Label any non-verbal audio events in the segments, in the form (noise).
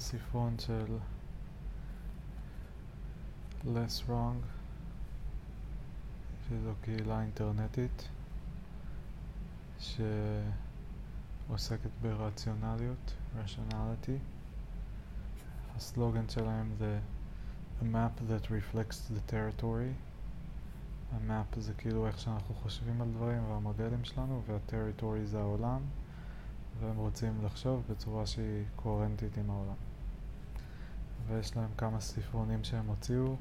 ספרון של less wrong שזו קהילה אינטרנטית שעוסקת ברציונליות, rationality. הסלוגן שלהם זה A map that reflects the territory. המאפ זה כאילו איך שאנחנו חושבים על דברים והמודלים שלנו והטריטורי זה העולם והם רוצים לחשוב בצורה שהיא קוהרנטית עם העולם. ויש להם כמה ספרונים שהם הוציאו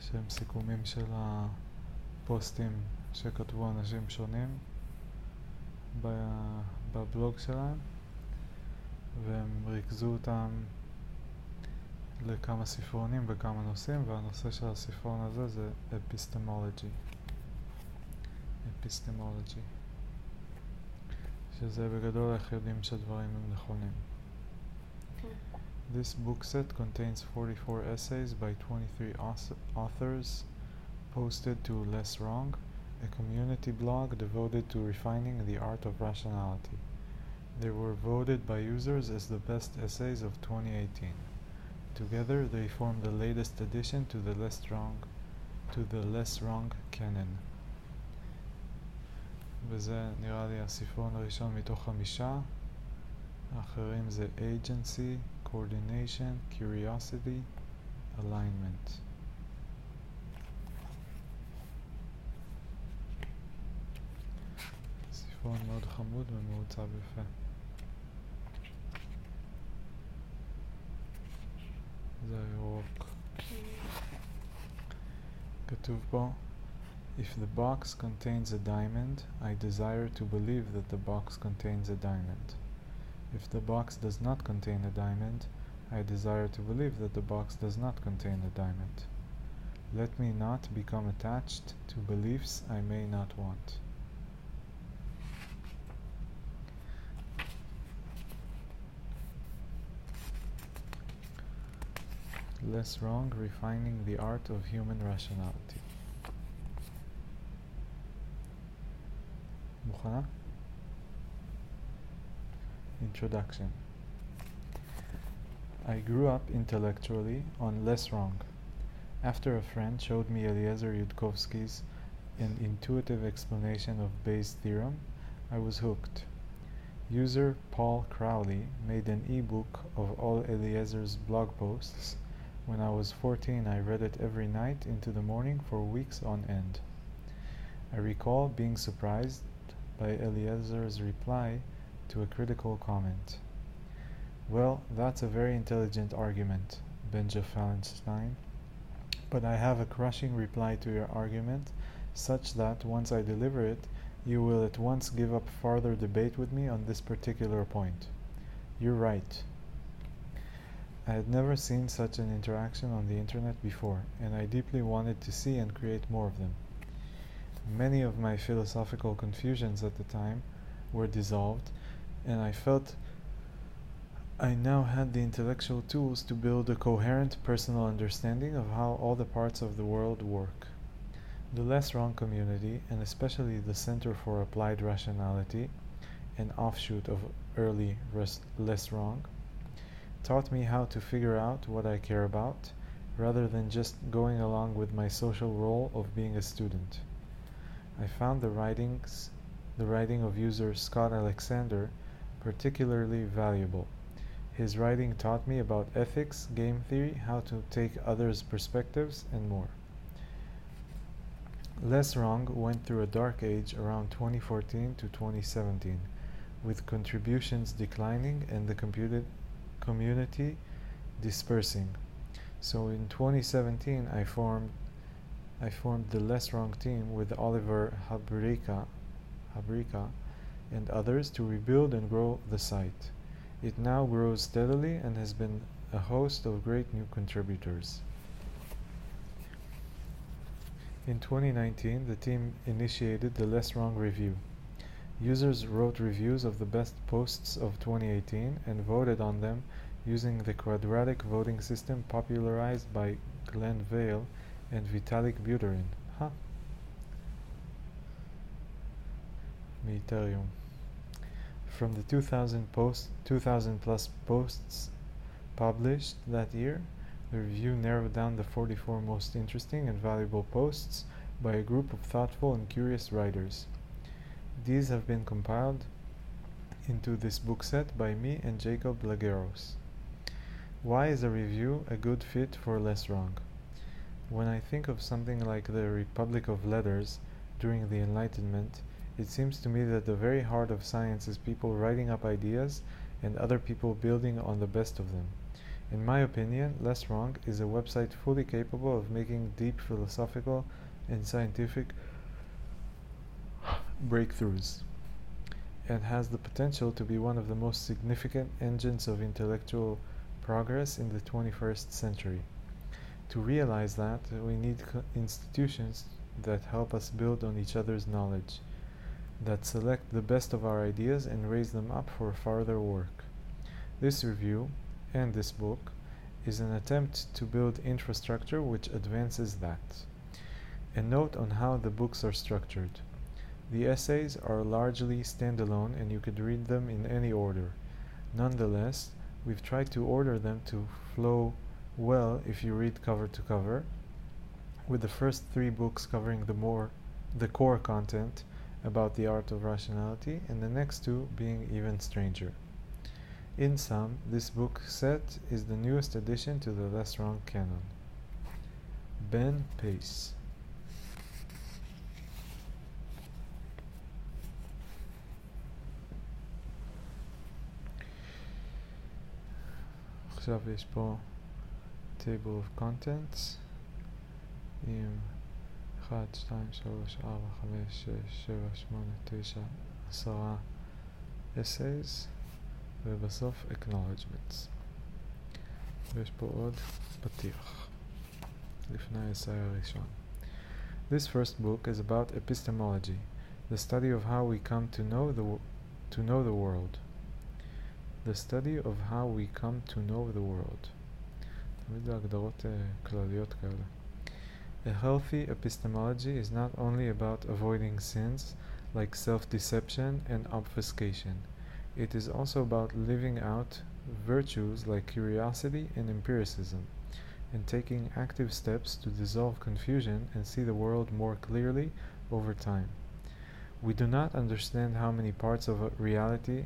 שהם סיכומים של הפוסטים שכתבו אנשים שונים בבלוג שלהם והם ריכזו אותם לכמה ספרונים בכמה נושאים והנושא של הספרון הזה זה אפיסטמולוגי. אפיסטמולוגי. שזה בגדול איך יודעים שדברים הם נכונים This book set contains 44 essays by 23 authors posted to Less Wrong, a community blog devoted to refining the art of rationality. They were voted by users as the best essays of 2018. Together they form the latest addition to the Less Wrong, to the Less Wrong canon. וזה נראה לי הספרון הראשון מתוך חמישה. האחרים זה agency, coordination, curiosity, alignment. سیفون مود خمود و معتبفه زيوك كتوب بو If the box contains a diamond, I desire to believe that the box contains a diamond. If the box does not contain a diamond, I desire to believe that the box does not contain a diamond. Let me not become attached to beliefs I may not want. Less wrong, refining the art of human rationality. מוכנה? Introduction I grew up intellectually on Less Wrong. After a friend showed me Eliezer Yudkowsky's an intuitive explanation of Bayes' theorem, I was hooked. User Paul Crowley made an e-book of all Eliezer's blog posts. When I was 14, I read it every night into the morning for weeks on end. I recall being surprised by Eliezer's reply to a critical comment. Well, that's a very intelligent argument, Benja Fallenstein, but I have a crushing reply to your argument, such that once I deliver it, you will at once give up farther debate with me on this particular point. You're right. I had never seen such an interaction on the internet before, and I deeply wanted to see and create more of them. Many of my philosophical confusions at the time were dissolved, and I felt I now had the intellectual tools to build a coherent personal understanding of how all the parts of the world work. The Less Wrong community, and especially the Center for Applied Rationality, an offshoot of early Less Wrong, taught me how to figure out what I care about rather than just going along with my social role of being a student. I found the writings the writing of user Scott Alexander particularly valuable. His writing taught me about ethics, game theory, how to take others' perspectives, and more. Less Wrong went through a dark age around 2014 to 2017, with contributions declining and the community dispersing. So in 2017, I formed I formed the Less Wrong team with Oliver Habryka, Habryka and others to rebuild and grow the site. It now grows steadily and has been a host of great new contributors. In 2019, the team initiated the Less Wrong Review. Users wrote reviews of the best posts of 2018 and voted on them using the quadratic voting system popularized by Glen Weyl and Vitalik Buterin. Huh? Meterium. From the 2000 post 2000 plus posts Published that year, the review narrowed down the 44 most interesting and valuable posts by a group of thoughtful and curious writers. These have been compiled into this book set by me and Jacob Lagerros. Why is a review a good fit for Less Wrong? When I think of something like the Republic of Letters during the Enlightenment, it seems to me that the very heart of science is people writing up ideas and other people building on the best of them. In my opinion, Less Wrong is a website fully capable of making deep philosophical and scientific breakthroughs and has the potential to be one of the most significant engines of intellectual progress in the 21st century. To realize that, we need institutions that help us build on each other's knowledge, that select the best of our ideas and raise them up for further work. This review and this book is an attempt to build infrastructure which advances that. A note on how the books are structured. The essays are largely standalone and you could read them in any order. Nonetheless, we've tried to order them to flow well if you read cover to cover, with the first three books covering the more the core content about the art of rationality and the next two being even stranger. In sum, this book set is the newest addition to the Less Wrong canon. Ben Pace עכשיו יש פה table of contents עם 1, 2, 3, 4, 5, 6, 7, 8, 9, 10 essays ובסוף acknowledgements ויש פה עוד פתיח לפני האסאי הראשון This first book is about epistemology, the study of how we come to know the, to know the world. the study of how we come to know the world. A healthy epistemology is not only about avoiding sins like self-deception and obfuscation. It is also about living out virtues like curiosity and empiricism, and taking active steps to dissolve confusion and see the world more clearly over time. We do not understand how many parts of reality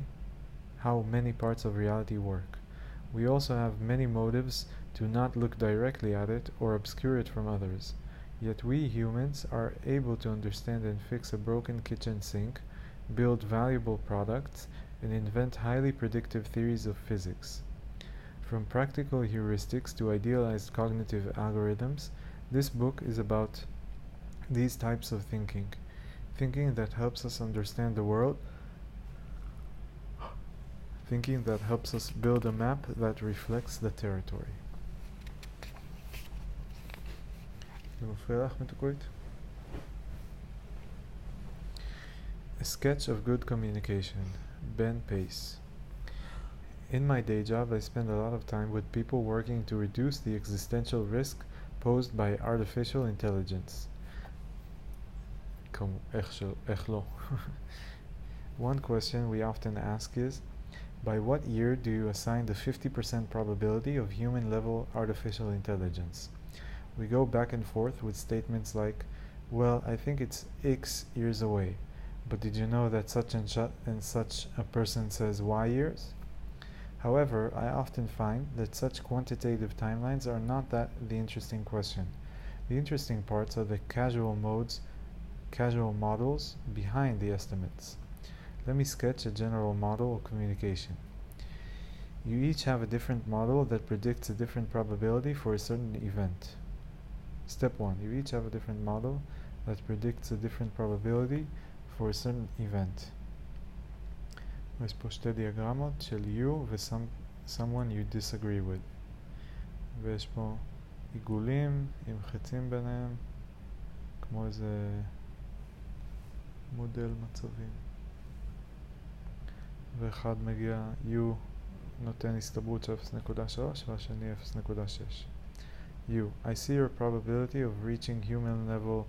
how many parts of reality work. We also have many motives to not look directly at it or obscure it from others. Yet we humans are able to understand and fix a broken kitchen sink, build valuable products, and invent highly predictive theories of physics. From practical heuristics to idealized cognitive algorithms, this book is about these types of thinking. Thinking that helps us understand the world thinking that helps us build a map that reflects the territory. A sketch of good communication. Ben Pace. In my day job, I spend a lot of time with people working to reduce the existential risk posed by artificial intelligence. (laughs) One question we often ask is by what year do you assign the 50% probability of human level artificial intelligence? We go back and forth with statements like, well, I think it's X years away, but did you know that such and, and such a person says Y years? However, I often find that such quantitative timelines are not that the interesting question. The interesting parts are the casual modes, casual models behind the estimates. Let me sketch a general model of communication. You each have a different model that predicts a different probability for a certain event. Step 1. You each have a different model that predicts a different probability for a certain event. יש פה שתי דיאגרמות של you ו-someone you disagree with. ויש פה עיגולים עם חצים ביניהם, כמו איזה מודל מצבים. ואחד מגיע U נותן הסתברות של 0.3 והשני 0.6. U. I see your probability of reaching human level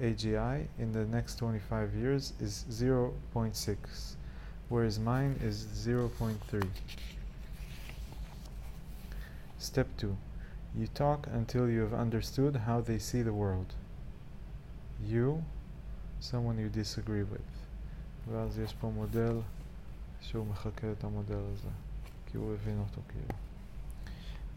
AGI in the next 25 years is 0.6, whereas mine is 0.3. Step 2. You talk until you have understood how they see the world. You, someone you disagree with. ואז יש פה מודל שהוא מחקה את המודל הזה, כי הוא הבין אותו כאילו.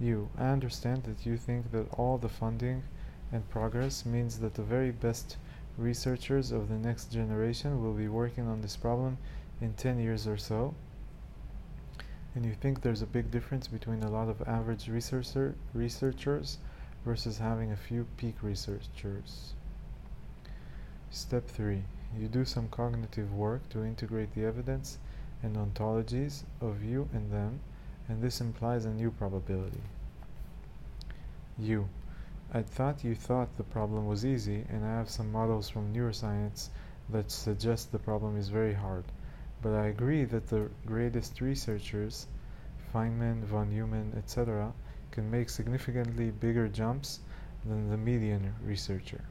You, I understand that you think that all the funding and progress means that the very best researchers of the next generation will be working on this problem in 10 years or so. And you think there's a big difference between a lot of average researcher researchers versus having a few peak researchers. Step 3. You do some cognitive work to integrate the evidence and ontologies of you and them, and this implies a new probability. You. I thought you thought the problem was easy, and I have some models from neuroscience that suggest the problem is very hard. But I agree that the greatest researchers, Feynman, von Neumann, etc., can make significantly bigger jumps than the median researcher.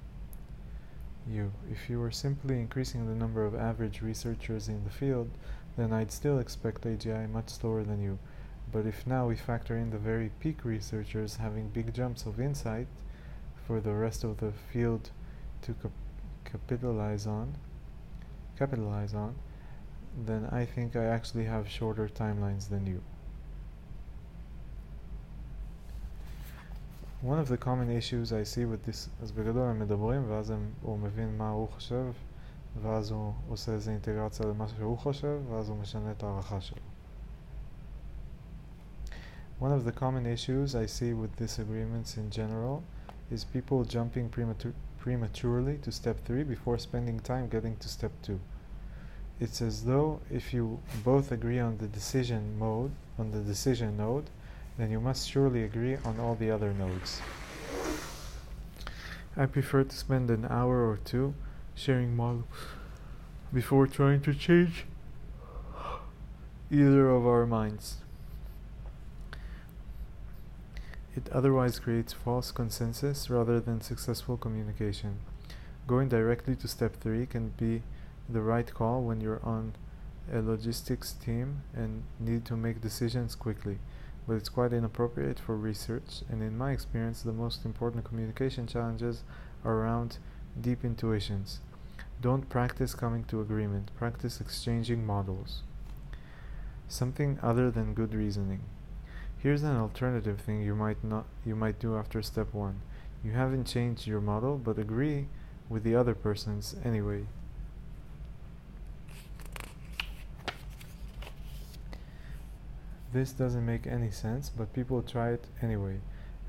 You. If you were simply increasing the number of average researchers in the field, then I'd still expect AGI much slower than you. But if now we factor in the very peak researchers having big jumps of insight, for the rest of the field to cap capitalize on capitalize on then I think I actually have shorter timelines than you. One of the common issues I see with this, אז בגדול הם מדברים ואז הם, הוא מבין מה הוא חושב ואז הוא עושה איזה אינטגרציה למה שהוא חושב ואז הוא משנה את הערכה שלו. One of the common issues I see with disagreements in general is people jumping prematur prematurely to step 3 before spending time getting to step 2. It's as though if you both agree on the decision mode, on the decision node, then you must surely agree on all the other nodes. I prefer to spend an hour or two sharing models before trying to change either of our minds. It otherwise creates false consensus rather than successful communication. Going directly to step 3 can be the right call when you're on a logistics team and need to make decisions quickly, but it's quite inappropriate for research, and in my experience, the most important communication challenges are around deep intuitions. Don't practice coming to agreement, practice exchanging models. Something other than good reasoning. Here's an alternative thing you might not you might do after step 1. You haven't changed your model but agree with the other person's anyway. This doesn't make any sense, but people try it anyway,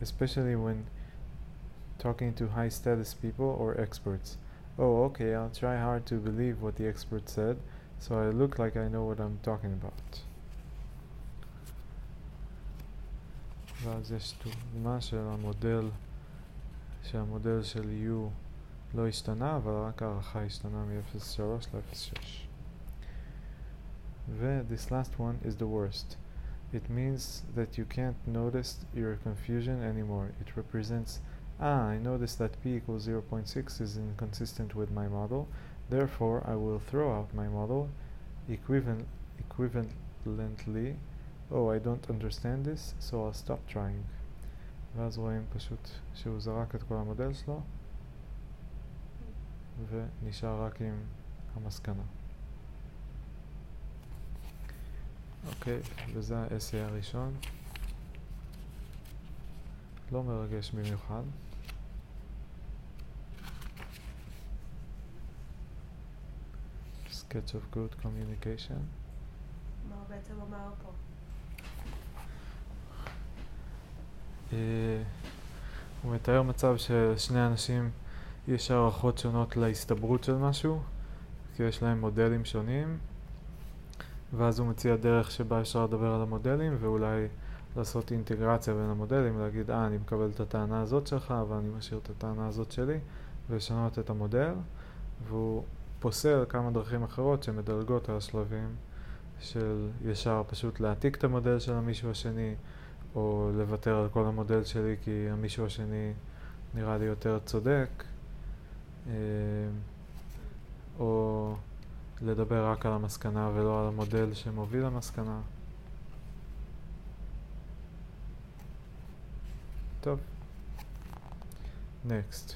especially when talking to high status people or experts. Oh, okay, I'll try hard to believe what the expert said, so I look like I know what I'm talking about. ואז יש דוגמה של המודל, שהמודל של U לא השתנה, אבל רק הערכה השתנה מ-0.3 ל-0.6. ו- this last one is the worst. It means that you can't notice your confusion anymore. It represents, ah, I noticed that p equals 0.6 is inconsistent with my model, therefore I will throw out my model equivalent, equivalently oh I don't understand this so I'll stop trying. ואז רואים פשוט שהוא זרק את כל המודל שלו ונשאר רק עם המסקנה. אוקיי, וזה ה-SA הראשון. לא מרגש במיוחד. Sketch of good communication. מה הוא בעצם אמר פה? אה, הוא מתאר מצב ששני אנשים יש הערכות שונות להסתברות של משהו, כי יש להם מודלים שונים, ואז הוא מציע דרך שבה אפשר לדבר על המודלים ואולי לעשות אינטגרציה בין המודלים, להגיד אה אני מקבל את הטענה הזאת שלך ואני משאיר את הטענה הזאת שלי ולשנות את המודל. והוא פוסל כמה דרכים אחרות שמדלגות על השלבים של ישר פשוט להעתיק את המודל של המישהו השני או לוותר על כל המודל שלי כי המישהו השני נראה לי יותר צודק, אה, או לדבר רק על המסקנה ולא על המודל שמוביל למסקנה. טוב. Next.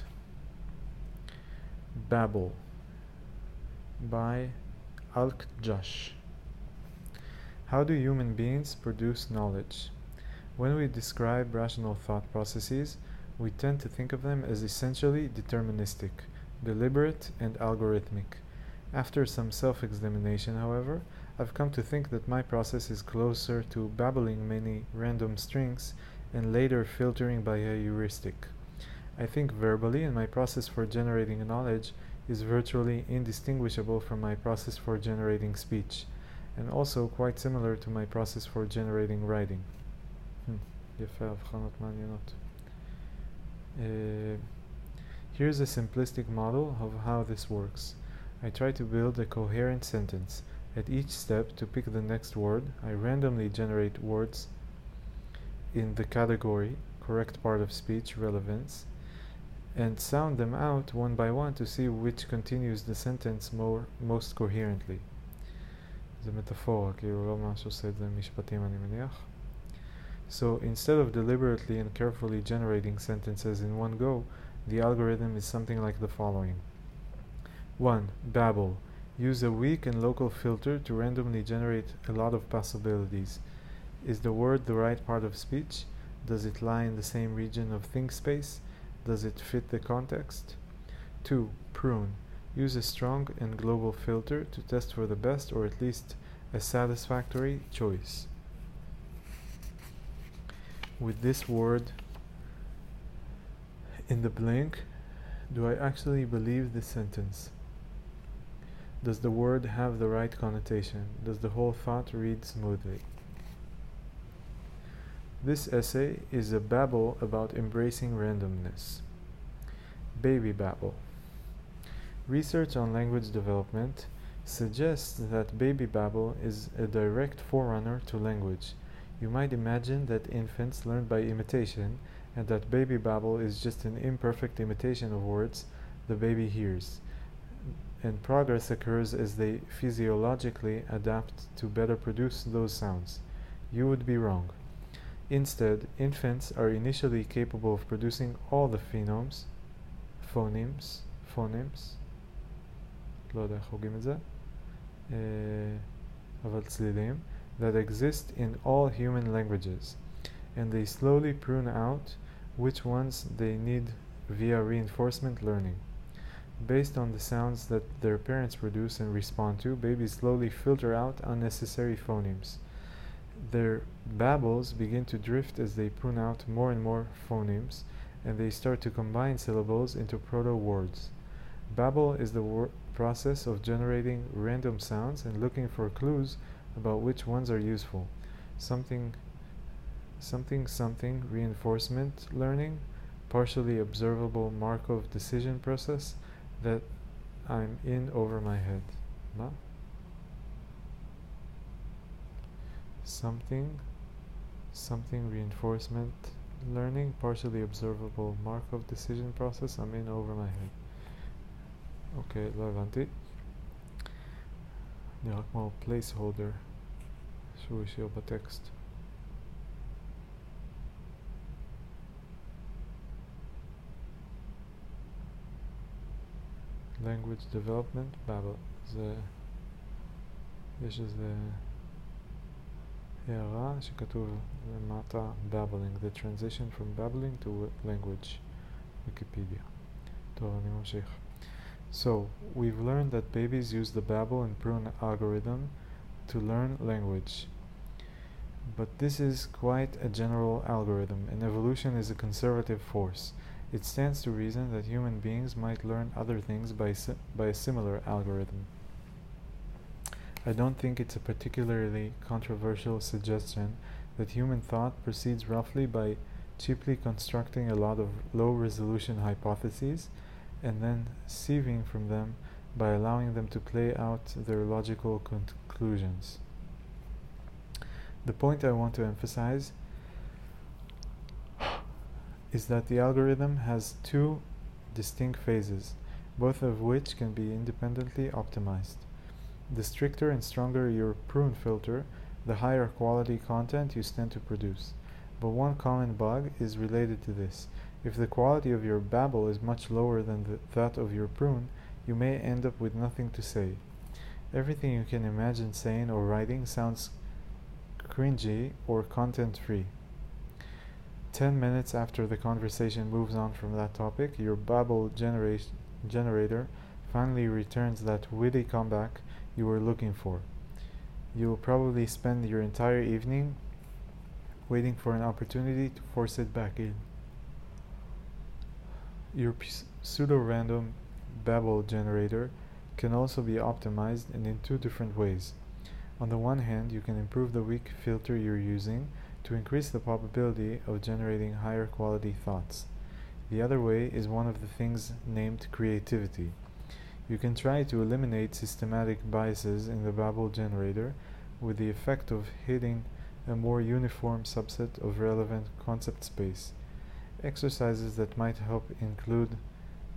Babel by Alk Josh. How do human beings produce knowledge? When we describe rational thought processes, we tend to think of them as essentially deterministic, deliberate, and algorithmic. After some self examination, however, I've come to think that my process is closer to babbling many random strings and later filtering by a heuristic. I think verbally, and my process for generating knowledge is virtually indistinguishable from my process for generating speech, and also quite similar to my process for generating writing. יפה, הבחנות מעניינות. Uh, here's a simplistic model of how this works. I try to build a coherent sentence. At each step, to pick the next word, I randomly generate words in the category correct part of speech relevance and sound them out one by one to see which continues the sentence more, most coherently. זה מטאפורה, כאילו לא ממש עושה את זה משפטים אני מניח. So instead of deliberately and carefully generating sentences in one go, the algorithm is something like the following. 1. Babel. Use a weak and local filter to randomly generate a lot of possibilities. Is the word the right part of speech? Does it lie in the same region of think space? Does it fit the context? 2. Prune. Use a strong and global filter to test for the best or at least a satisfactory choice. With this word in the blank, do I actually believe this sentence? Does the word have the right connotation? Does the whole thought read smoothly? This essay is a babble about embracing randomness. Baby babble. Research on language development suggests that baby babble is a direct forerunner to language. You might imagine that infants learn by imitation and that baby babble is just an imperfect imitation of words the baby hears and progress occurs as they physiologically adapt to better produce those sounds. You would be wrong. Instead, infants are initially capable of producing all the phonemes, phonemes, phonemes, לא יודע איך הוגים את זה, אבל צלילים, that exist in all human languages, and they slowly prune out which ones they need via reinforcement learning. Based on the sounds that their parents produce and respond to, babies slowly filter out unnecessary phonemes. Their babbles begin to drift as they prune out more and more phonemes, and they start to combine syllables into proto words. Babble is the process of generating random sounds and looking for clues about which ones are useful. Something, something, something, reinforcement learning, partially observable Markov decision process, that I'm in over my head. מה? Something, something reinforcement learning, partially observable Markov decision process, I'm in over my head. אוקיי, לא הבנתי. נראה כמו placeholder שהוא השאיר בטקסט. language development babel זה יש איזה הערה שכתוב למטה babbling the transition from babbling to language wikipedia טוב אני ממשיך so we've learned that babies use the babble and prune algorithm to learn language. But this is quite a general algorithm. And evolution is a conservative force. It stands to reason that human beings might learn other things by, si- by a similar algorithm. I don't think it's a particularly controversial suggestion that human thought proceeds roughly by cheaply constructing a lot of low resolution hypotheses and then sieving from them by allowing them to play out their logical conclusions. The point I want to emphasize is that the algorithm has two distinct phases, both of which can be independently optimized. The stricter and stronger your prune filter, the higher quality content you stand to produce. but one common bug is related to this. If the quality of your babble is much lower than the, that of your prune, you may end up with nothing to say. Everything you can imagine saying or writing sounds cringy or content free. Ten minutes after the conversation moves on from that topic, your babble genera- generator finally returns that witty comeback you were looking for. You will probably spend your entire evening waiting for an opportunity to force it back in. Your pseudo random babble generator can also be optimized in two different ways. On the one hand, you can improve the weak filter you're using to increase the probability of generating higher quality thoughts. The other way is one of the things named creativity. You can try to eliminate systematic biases in the babble generator with the effect of hitting a more uniform subset of relevant concept space. Exercises that might help include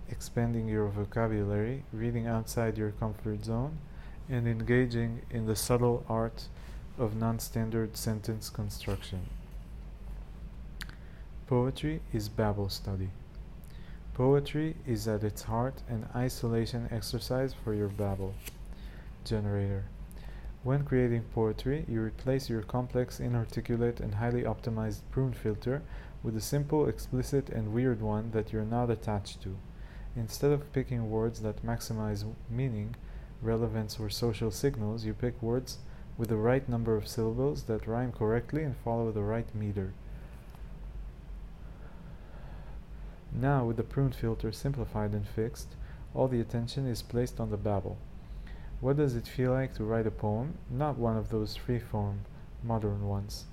expanding your vocabulary, reading outside your comfort zone, and engaging in the subtle art of non-standard sentence construction. Poetry is babble study. Poetry is at its heart an isolation exercise for your babble generator. When creating poetry, you replace your complex, inarticulate, and highly optimized prune filter with a simple, explicit, and weird one that you're not attached to. Instead of picking words that maximize meaning, relevance, or social signals, you pick words with the right number of syllables that rhyme correctly and follow the right meter. Now, with the prune filter simplified and fixed, all the attention is placed on the babble. What does it feel like to write a poem? Not one of those free-form modern ones.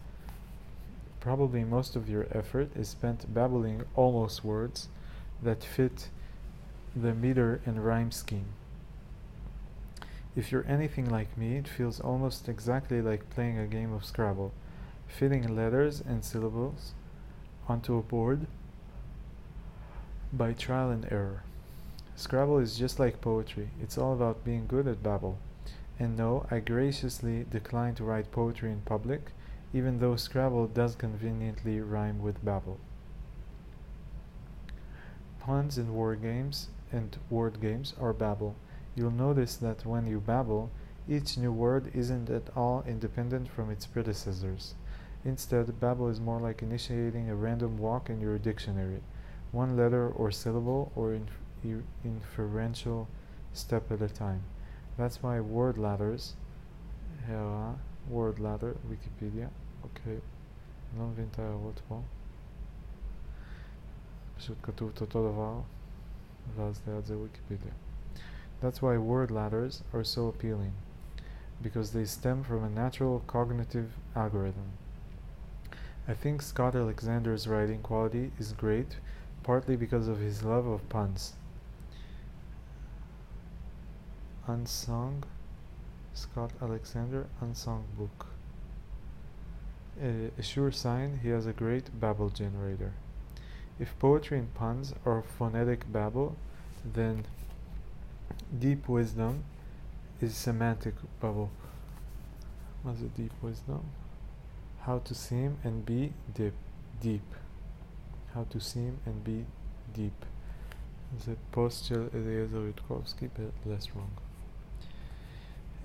Probably most of your effort is spent babbling almost words that fit the meter and rhyme scheme. If you're anything like me, it feels almost exactly like playing a game of Scrabble, fitting letters and syllables onto a board by trial and error. Scrabble is just like poetry, it's all about being good at babble. And no, I graciously decline to write poetry in public, even though Scrabble does conveniently rhyme with babble. Puns in word games and word games are babble. You'll notice that when you babble, each new word isn't at all independent from its predecessors. Instead, babble is more like initiating a random walk in your dictionary, one letter or syllable or inf inferential step at a time. That's why word ladders, Word Ladder, Wikipedia, ok, não inventei a outro tu to to dawał, raz Wikipedia. That's why word ladders are so appealing, because they stem from a natural cognitive algorithm. I think Scott Alexander's writing quality is great, partly because of his love of puns. Unsung Scott Alexander, Unsong Book. A, sure sign he has a great babble generator. If poetry and puns are phonetic babble, then deep wisdom is semantic babble. What's a deep wisdom? How to seem and be deep. Deep. How to seem and be deep. The post Eliezer Yudkowsky, but less wrong.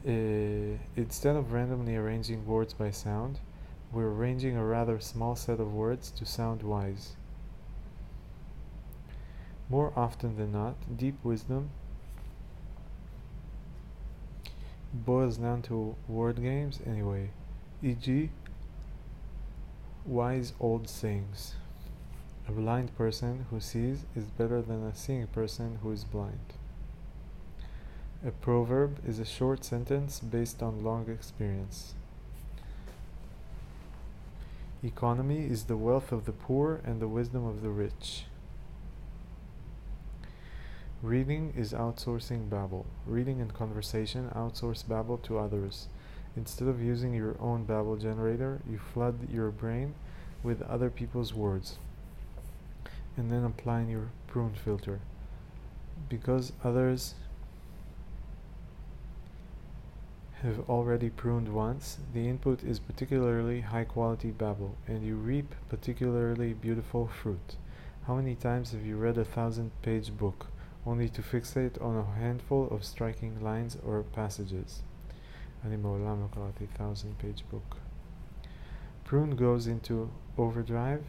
Uh, instead of randomly arranging words by sound, we're arranging a rather small set of words to sound wise. More often than not, deep wisdom boils down to word games anyway, e.g., wise old sayings. A blind person who sees is better than a seeing person who is blind. A proverb is a short sentence based on long experience. Economy is the wealth of the poor and the wisdom of the rich. Reading is outsourcing babble. Reading and conversation outsource babble to others. Instead of using your own babble generator, you flood your brain with other people's words and then applying your prune filter. Because others have already pruned once, the input is particularly high quality babble, and you reap particularly beautiful fruit. How many times have you read a thousand page book, only to fixate on a handful of striking lines or passages? אני מעולם לא קראתי thousand page book. Prune goes into overdrive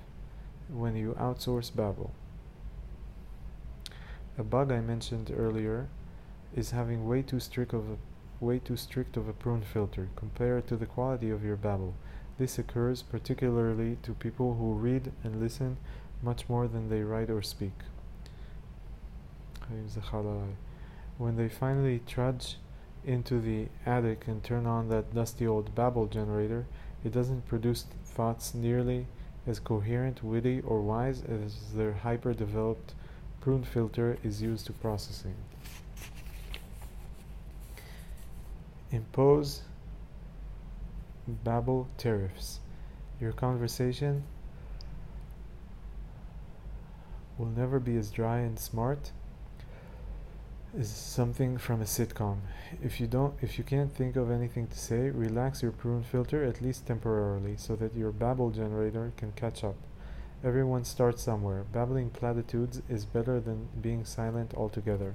when you outsource Babel. A bug I mentioned earlier is having way too strict of a way too strict of a prune filter compared to the quality of your babble. This occurs particularly to people who read and listen much more than they write or speak. When they finally trudge into the attic and turn on that dusty old babble generator, it doesn't produce thoughts nearly as coherent, witty, or wise as their hyper developed prune filter is used to processing. Impose Babel tariffs. Your conversation will never be as dry and smart as something from a sitcom. If you don't if you can't think of anything to say, relax your prune filter at least temporarily so that your babble generator can catch up. Everyone starts somewhere. Babbling platitudes is better than being silent altogether.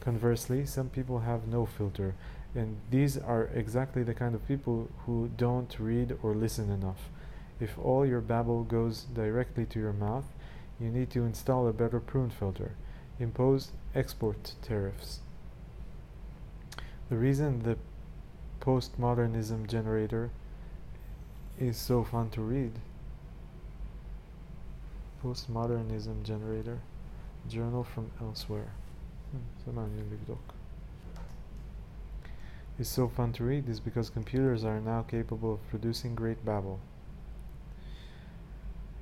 Conversely, some people have no filter and these are exactly the kind of people who don't read or listen enough. If all your babble goes directly to your mouth, you need to install a better prune filter. Impose export tariffs. The reason the postmodernism generator is so fun to read. Postmodernism generator, journal from elsewhere. Hmm, is so fun to read is because computers are now capable of producing great babble.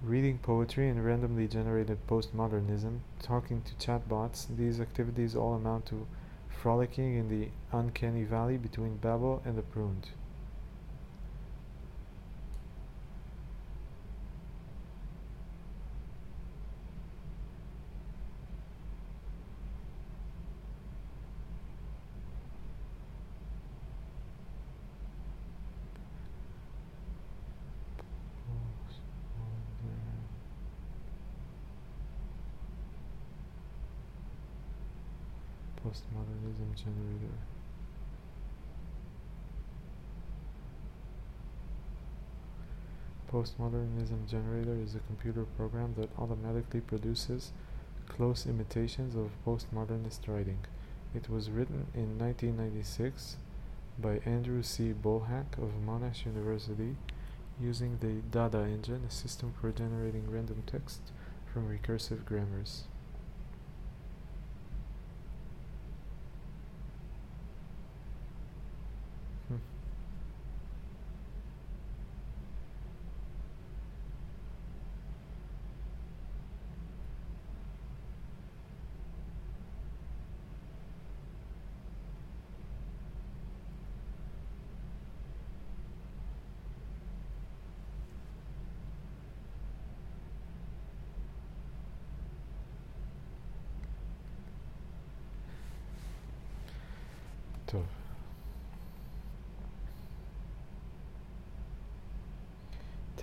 Reading poetry and randomly generated postmodernism, talking to chatbots, these activities all amount to frolicking in the uncanny valley between babble and the pruned. Postmodernism generator is a computer program that automatically produces close imitations of postmodernist writing. It was written in 1996 by Andrew C. Bulhak of Monash University using the Dada engine, a system for generating random text from recursive grammars.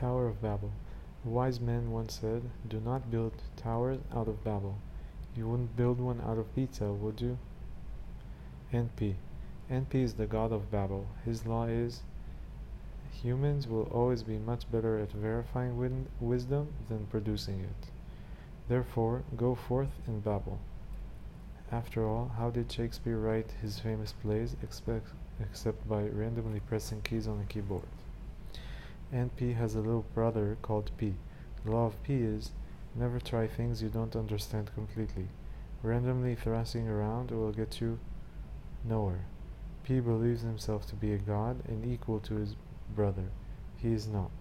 Tower of Babel. A wise man once said, Do not build towers out of Babel. You wouldn't build one out of pizza, would you? NP. NP is the god of Babel. His law is humans will always be much better at verifying win- wisdom than producing it. Therefore, go forth and babble. After all, how did Shakespeare write his famous plays except by randomly pressing keys on a keyboard? And P has a little brother called P. The law of P is never try things you don't understand completely. Randomly thrashing around will get you nowhere. P believes himself to be a god and equal to his brother. He is not.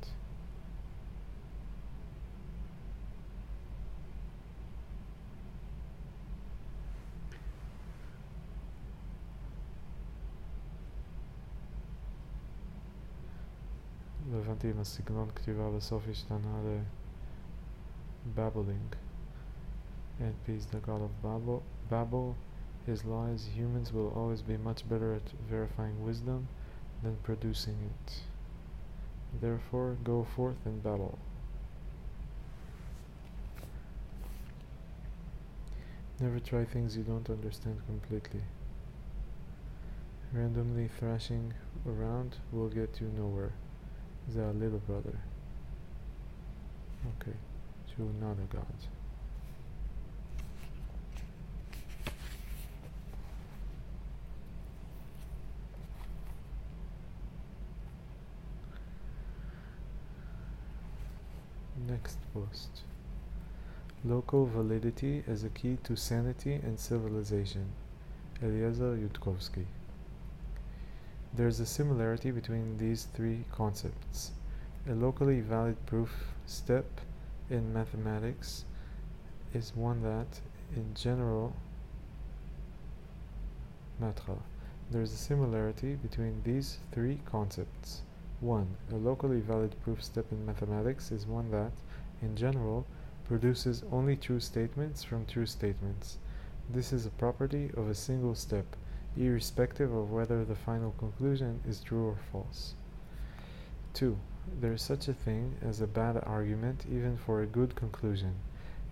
לא הבנתי אם הסגנון כתיבה בסוף השתנה ל-babbling. And peace, the god of Babel. Babel, his law is humans will always be much better at verifying wisdom than producing it. Therefore, go forth and battle. Never try things you don't understand completely. Randomly thrashing around will get you nowhere. They are little brother. Okay, you another god. Next post. Local validity as a key to sanity and civilization. Eliezer Yudkowsky. There is a similarity between these three concepts. A locally valid proof step in mathematics is one that, in general, matra. There is a similarity between these three concepts. 1. A locally valid proof step in mathematics is one that, in general, produces only true statements from true statements. This is a property of a single step, irrespective of whether the final conclusion is true or false. 2. There is such a thing as a bad argument even for a good conclusion.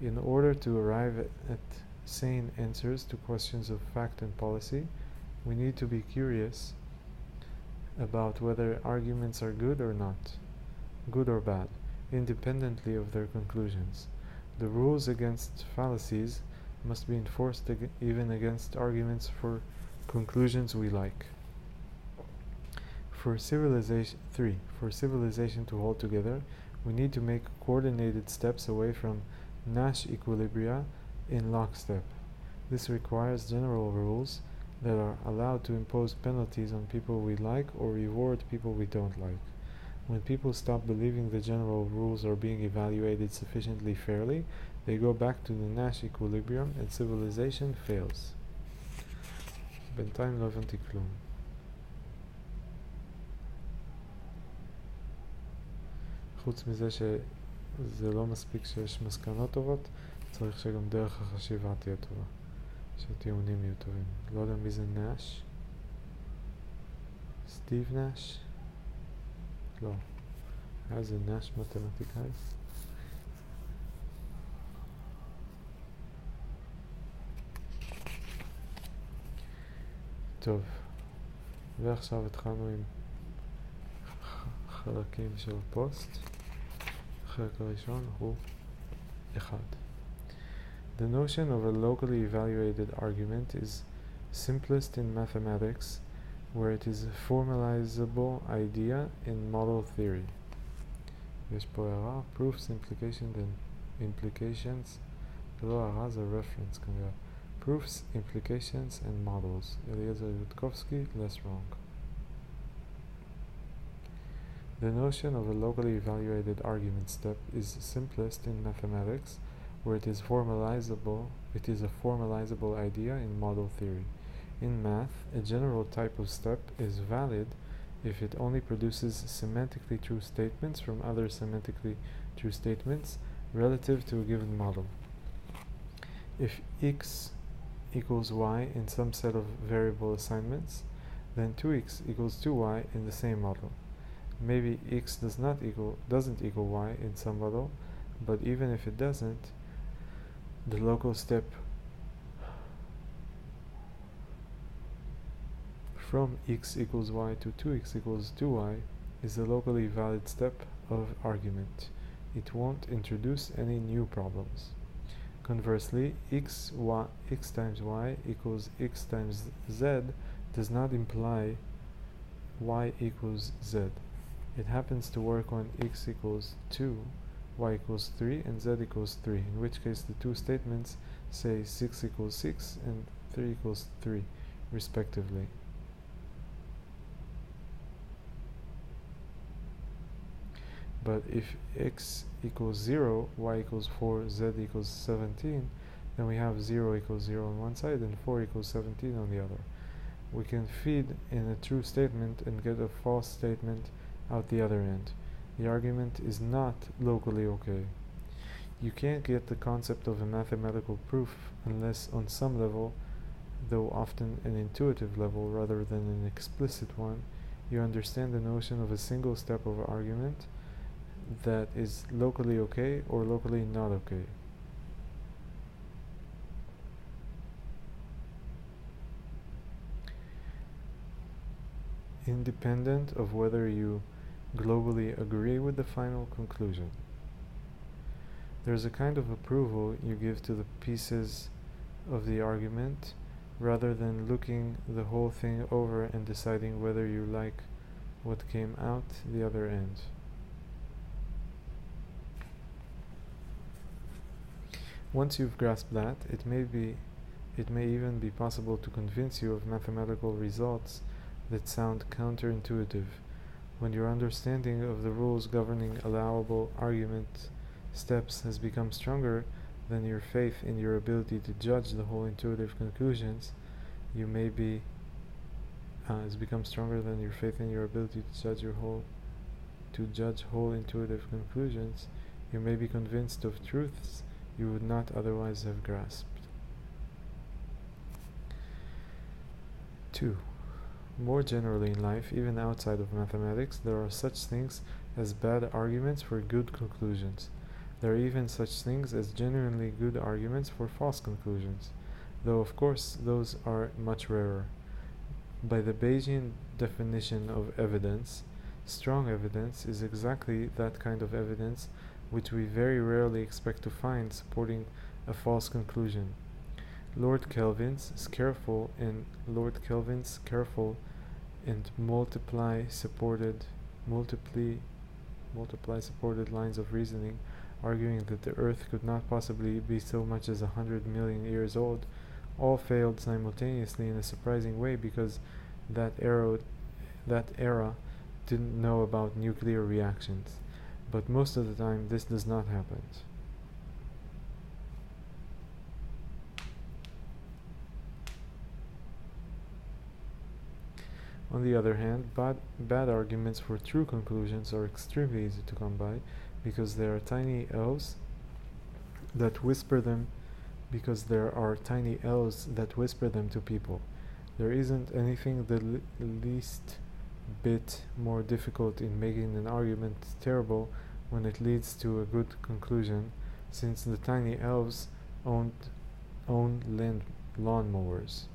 In order to arrive at, sane answers to questions of fact and policy, we need to be curious about whether arguments are good or not, good or bad, independently of their conclusions. The rules against fallacies must be enforced ag even against arguments for conclusions we like. For civilization 3. For civilization to hold together, we need to make coordinated steps away from Nash equilibria in lockstep. This requires general rules that are allowed to impose penalties on people we like or reward people we don't like. When people stop believing the general rules are being evaluated sufficiently fairly, they go back to the Nash equilibrium and civilization fails. בינתיים לא הבנתי כלום. חוץ מזה שזה לא מספיק שיש מסקנות טובות, צריך שגם דרך החשיבה תהיה טובה. שהטיעונים יהיו טובים. לא יודע מי זה נאש? סטיב נאש? לא. היה זה נאש מתמטיקאי? טוב, ועכשיו התחלנו עם חלקים של הפוסט. החלק הראשון הוא אחד. The notion of a locally evaluated argument is simplest in mathematics, where it is a formalizable idea in model theory. יש פה הערה, proofs, implications and implications, זה לא הערה, זה reference כנראה. Proofs, implications and models. Eliezer Yudkowsky, LessWrong. The notion of a locally evaluated argument step is simplest in mathematics, where it is formalizable it is a formalizable idea in model theory. In math, a general type of step is valid if it only produces semantically true statements from other semantically true statements relative to a given model. If x equals y in some set of variable assignments, then 2x equals 2y in the same model. Maybe x does not equal doesn't equal y in some model, but even if it doesn't, the local step from x equals y to 2x equals 2y is a locally valid step of argument. It won't introduce any new problems. Conversely, x, y, x times y equals x times z does not imply y equals z. It happens to work on x equals 2 y equals 3 and z equals 3 in which case the two statements say 6 equals 6 and 3 equals 3 respectively. But if x equals 0, y equals 4, z equals 17, then we have 0 equals 0 on one side and 4 equals 17 on the other. We can feed in a true statement and get a false statement out the other end the argument is not locally okay. You can't get the concept of a mathematical proof unless on some level, though often an intuitive level rather than an explicit one, you understand the notion of a single step of argument that is locally okay or locally not okay. Independent of whether you globally agree with the final conclusion. There's a kind of approval you give to the pieces of the argument rather than looking the whole thing over and deciding whether you like what came out the other end. Once you've grasped that, it may be it may even be possible to convince you of mathematical results that sound counterintuitive. When your understanding of the rules governing allowable argument steps has become stronger than your faith in your ability to judge the whole intuitive conclusions, you may be uh, has become stronger than your faith in your ability to judge your whole to judge whole intuitive conclusions, you may be convinced of truths you would not otherwise have grasped. 2. More generally in life, even outside of mathematics, there are such things as bad arguments for good conclusions. There are even such things as genuinely good arguments for false conclusions, though of course those are much rarer. By the Bayesian definition of evidence, strong evidence is exactly that kind of evidence which we very rarely expect to find supporting a false conclusion. Lord Kelvin's careful and Lord Kelvin's careful and multiply supported multiply multiply supported lines of reasoning arguing that the earth could not possibly be so much as a hundred million years old, all failed simultaneously in a surprising way because that era, that era didn't know about nuclear reactions. But most of the time, this does not happen. On the other hand, bad, bad arguments for true conclusions are extremely easy to come by because there are tiny elves that whisper them because there are tiny elves that whisper them to people. There isn't anything the least bit more difficult in making an argument terrible when it leads to a good conclusion, since the tiny elves owned, own land lawn mowers.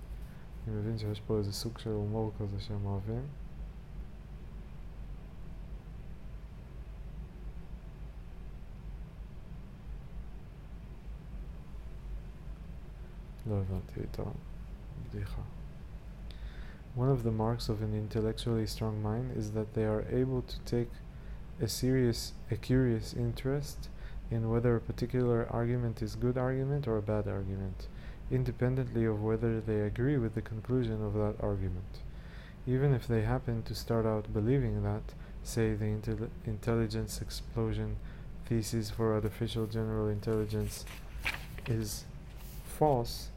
אני מבין שיש פה איזה סוג של הומור כזה שהם אוהבים. לא הבנתי את הבדיחה. one of the marks of an intellectually strong mind is that they are able to take a serious, a curious interest in whether a particular argument is good argument or a bad argument, independently of whether they agree with the conclusion of that argument. Even if they happen to start out believing that, say, the intel intelligence explosion thesis for artificial general intelligence is false,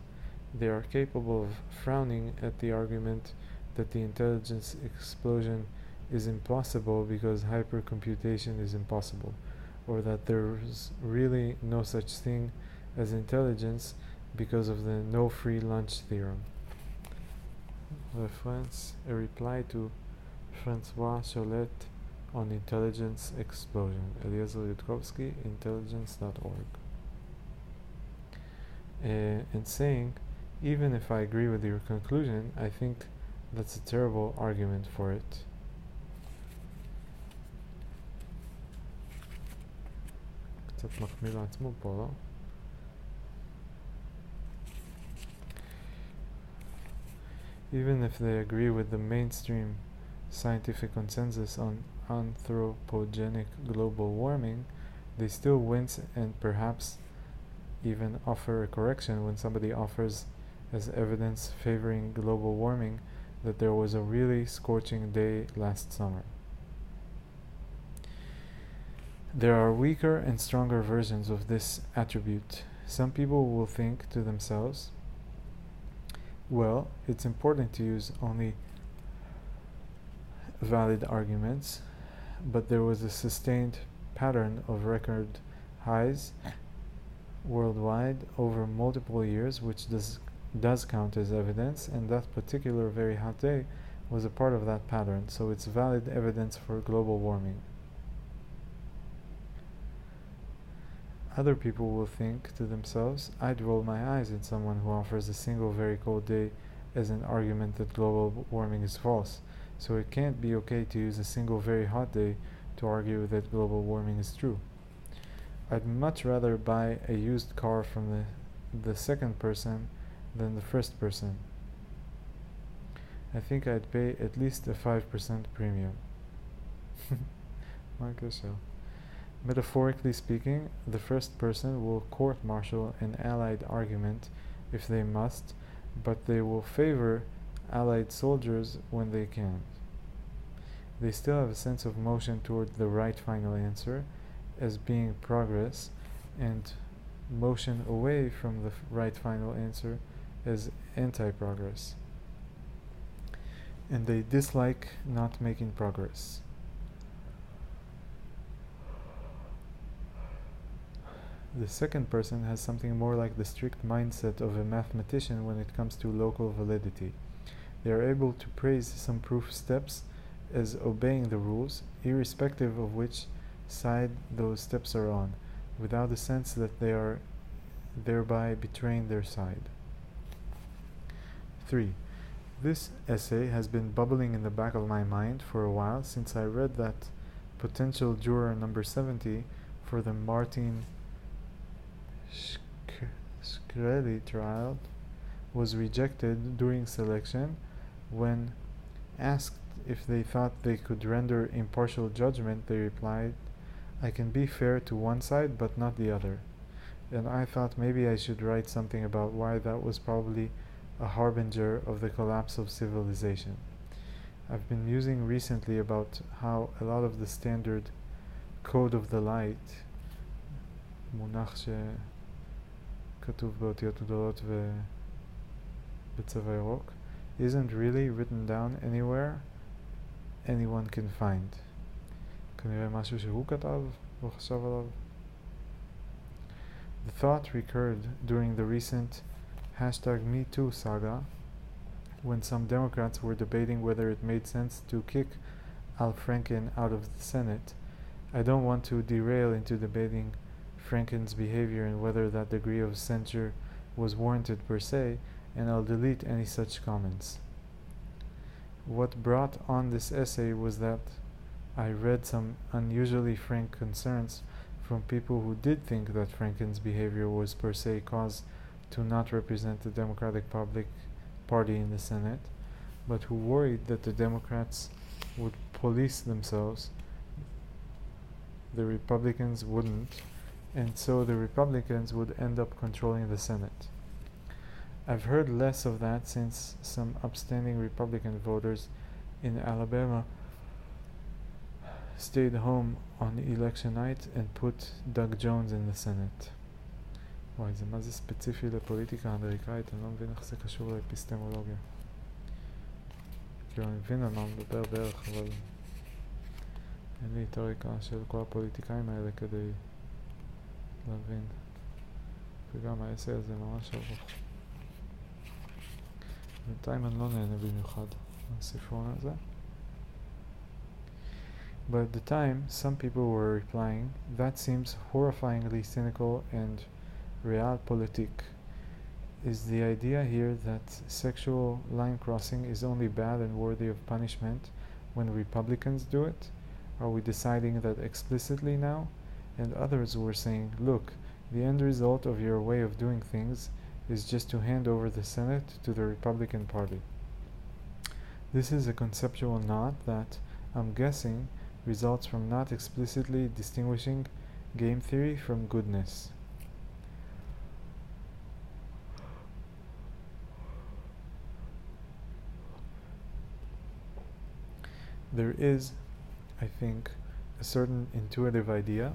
they are capable of frowning at the argument that the intelligence explosion is impossible because hypercomputation is impossible, or that there's really no such thing as intelligence because of the no free lunch theorem. Reference a reply to Francois Chollet on intelligence explosion. Eliezer Yudkowsky, intelligence.org. Uh, and saying even if I agree with your conclusion, I think that's a terrible argument for it. Even if they agree with the mainstream scientific consensus on anthropogenic global warming, they still wince and perhaps even offer a correction when somebody offers as evidence favoring global warming that there was a really scorching day last summer. There are weaker and stronger versions of this attribute. Some people will think to themselves, well, it's important to use only valid arguments, but there was a sustained pattern of record highs worldwide over multiple years, which does does count as evidence, and that particular very hot day was a part of that pattern, so it's valid evidence for global warming. Other people will think to themselves, I'd roll my eyes at someone who offers a single very cold day as an argument that global warming is false, so it can't be okay to use a single very hot day to argue that global warming is true. I'd much rather buy a used car from the, the second person than the first person. I think I'd pay at least a 5% premium. (laughs) Metaphorically speaking, the first person will court martial an allied argument if they must, but they will favor allied soldiers when they can't. They still have a sense of motion toward the right final answer as being progress and motion away from the right final answer as anti-progress. And they dislike not making progress. The second person has something more like the strict mindset of a mathematician when it comes to local validity. They are able to praise some proof steps as obeying the rules, irrespective of which side those steps are on, without the sense that they are thereby betraying their side. 3. This essay has been bubbling in the back of my mind for a while since I read that potential juror number 70 for the Martin Shkreli trial was rejected during selection when asked if they thought they could render impartial judgment, they replied, I can be fair to one side but not the other. And I thought maybe I should write something about why that was probably a harbinger of the collapse of civilization. I've been musing recently about how a lot of the standard code of the light, מונח שכתוב באותיות גדולות ובצבע ירוק, isn't really written down anywhere anyone can find. כנראה משהו שהוא כתב חשב עליו. The thought recurred during the recent hashtag MeToo saga when some Democrats were debating whether it made sense to kick Al Franken out of the Senate. I don't want to derail into debating Franken's behavior and whether that degree of censure was warranted per se, and I'll delete any such comments. What brought on this essay was that I read some unusually frank concerns from people who did think that Franken's behavior was per se cause to not represent the Democratic Public Party in the Senate, but who worried that the Democrats would police themselves. The Republicans wouldn't, and so the Republicans would end up controlling the Senate. I've heard less of that since some upstanding Republican voters in Alabama stayed home on election night and put Doug Jones in the Senate. וואי, זה מה זה ספציפי לפוליטיקה האמריקאית, אני לא מבין איך זה קשור לאפיסטמולוגיה. כאילו, אני מבין על מה הוא מדבר בערך, אבל אין לי את הרקע של כל הפוליטיקאים האלה כדי להבין. וגם האסי הזה ממש ארוך. בינתיים אני לא נהנה במיוחד מהספרון הזה. But at the time, some people were replying, that seems horrifyingly cynical and realpolitik. Is the idea here that sexual line crossing is only bad and worthy of punishment when Republicans do it? Are we deciding that explicitly now? And others were saying, look, the end result of your way of doing things is just to hand over the Senate to the Republican Party. This is a conceptual knot that, I'm guessing, results from not explicitly distinguishing game theory from goodness. There is, I think, a certain intuitive idea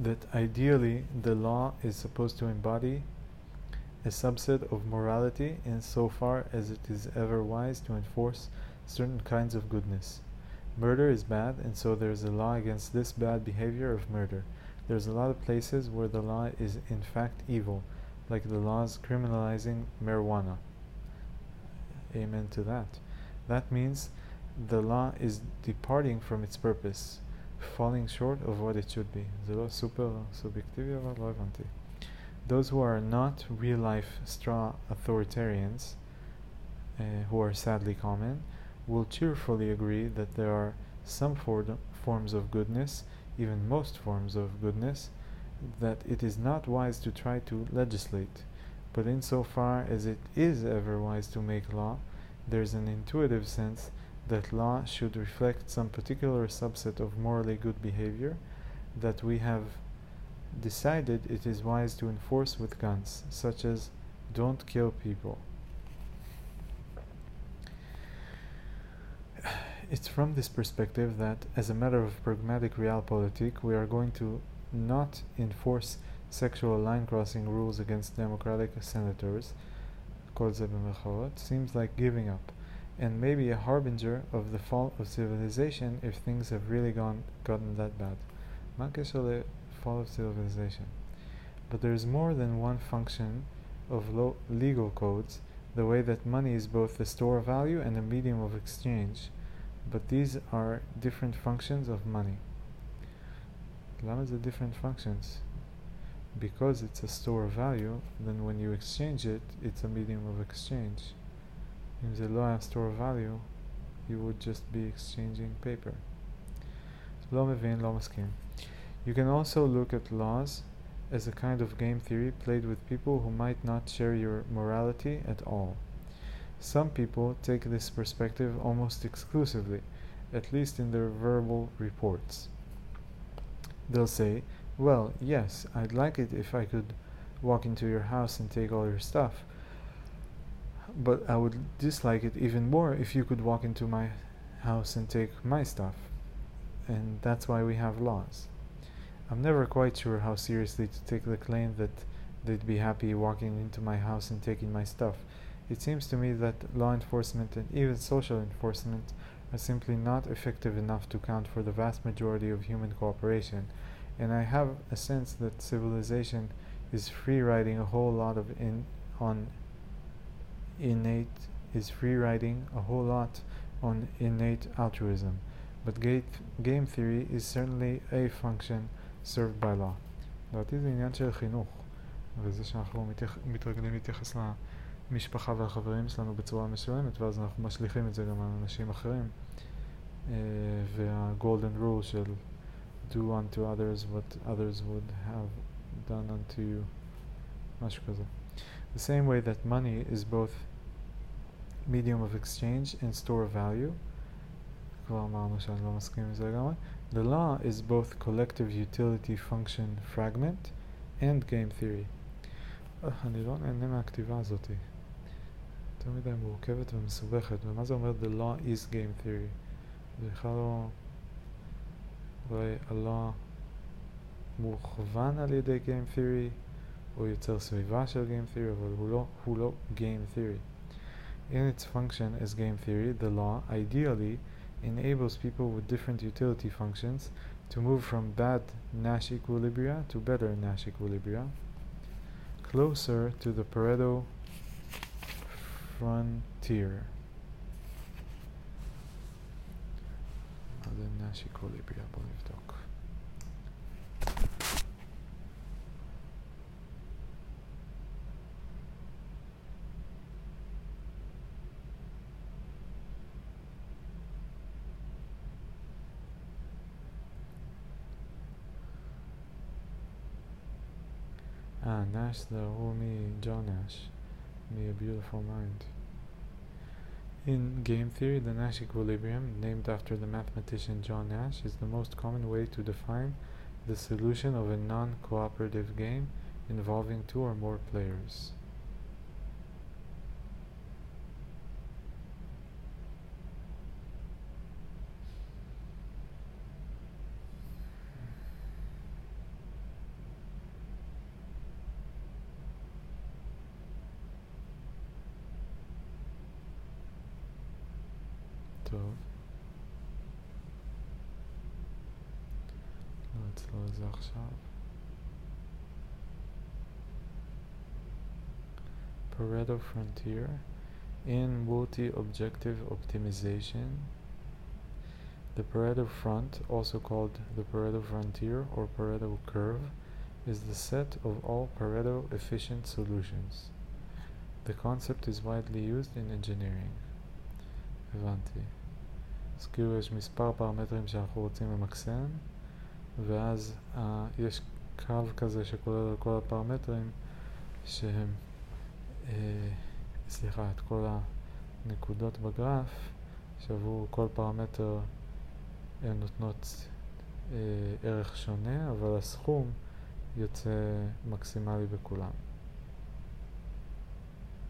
that ideally the law is supposed to embody a subset of morality insofar as it is ever wise to enforce certain kinds of goodness. Murder is bad, and so there's a law against this bad behavior of murder. There's a lot of places where the law is in fact evil, like the laws criminalizing marijuana. Amen to that. That means the law is departing from its purpose, falling short of what it should be. Those who are not real life straw authoritarians, uh, who are sadly common, will cheerfully agree that there are some for- forms of goodness, even most forms of goodness, that it is not wise to try to legislate, but insofar as it is ever wise to make law, there is an intuitive sense that law should reflect some particular subset of morally good behavior that we have decided it is wise to enforce with guns, such as don't kill people. (sighs) It's from this perspective that, as a matter of pragmatic realpolitik, we are going to not enforce sexual line crossing rules against democratic senators, seems like giving up, and maybe a harbinger of the fall of civilization if things have really gone gotten that bad. Fall of civilization. But there is more than one function of lo- legal codes, the way that money is both the store of value and a medium of exchange, but these are different functions of money. Lamas the different functions because it's a store of value, then when you exchange it, it's a medium of exchange. If the law has store of value, you would just be exchanging paper. You can also look at laws as a kind of game theory played with people who might not share your morality at all. Some people take this perspective almost exclusively, at least in their verbal reports. They'll say, well, yes, I'd like it if I could walk into your house and take all your stuff, but I would dislike it even more if you could walk into my house and take my stuff. And that's why we have laws. I'm never quite sure how seriously to take the claim that they'd be happy walking into my house and taking my stuff. It seems to me that law enforcement and even social enforcement are simply not effective enough to count for the vast majority of human cooperation, and I have a sense that civilization is free riding a whole lot of in on innate is free riding a whole lot on innate altruism, but gate, game theory is certainly a function served by law. לדעתי זה עניין של חינוך, וזה שאנחנו מתייח, מתרגלים להתייחס למשפחה והחברים שלנו בצורה מסוימת, ואז אנחנו משליכים את זה גם על אנשים אחרים. Uh, וה-golden rule של do unto others what others would have done unto you, משהו כזה. The same way that money is both medium of exchange and store of value, כבר אמרנו שאני לא מסכים עם זה לגמרי, the law is both collective utility function fragment and game theory. אני לא נהנה מהכתיבה הזאת. יותר מדי מורכבת ומסובכת. ומה זה אומר the law is game theory? זה בכלל לא... אולי הלא מוכוון על ידי Game Theory, או יוצר סביבה של Game Theory, אבל הוא לא, הוא לא Game Theory. In its function as Game Theory, the law ideally enables people with different utility functions to move from bad Nash equilibria to better Nash equilibria, closer to the Pareto frontier. Adem Nashi Kolibri yapalım. Ah, Nash the Rumi Jonas. Me a beautiful mind. In game theory, the Nash equilibrium, named after the mathematician John Nash, is the most common way to define the solution of a non-cooperative game involving two or more players. Pareto frontier In multi-objective optimization, the Pareto front, also called the Pareto frontier or Pareto curve, is the set of all Pareto efficient solutions. The concept is widely used in engineering. הבנתי. אז כאילו יש מספר פרמטרים שאנחנו רוצים למקסם, ואז uh, יש קו כזה שכולל על כל הפרמטרים שהם, uh, סליחה, את כל הנקודות בגרף, שעבור כל פרמטר הן נותנות uh, ערך שונה, אבל הסכום יוצא מקסימלי בכולם.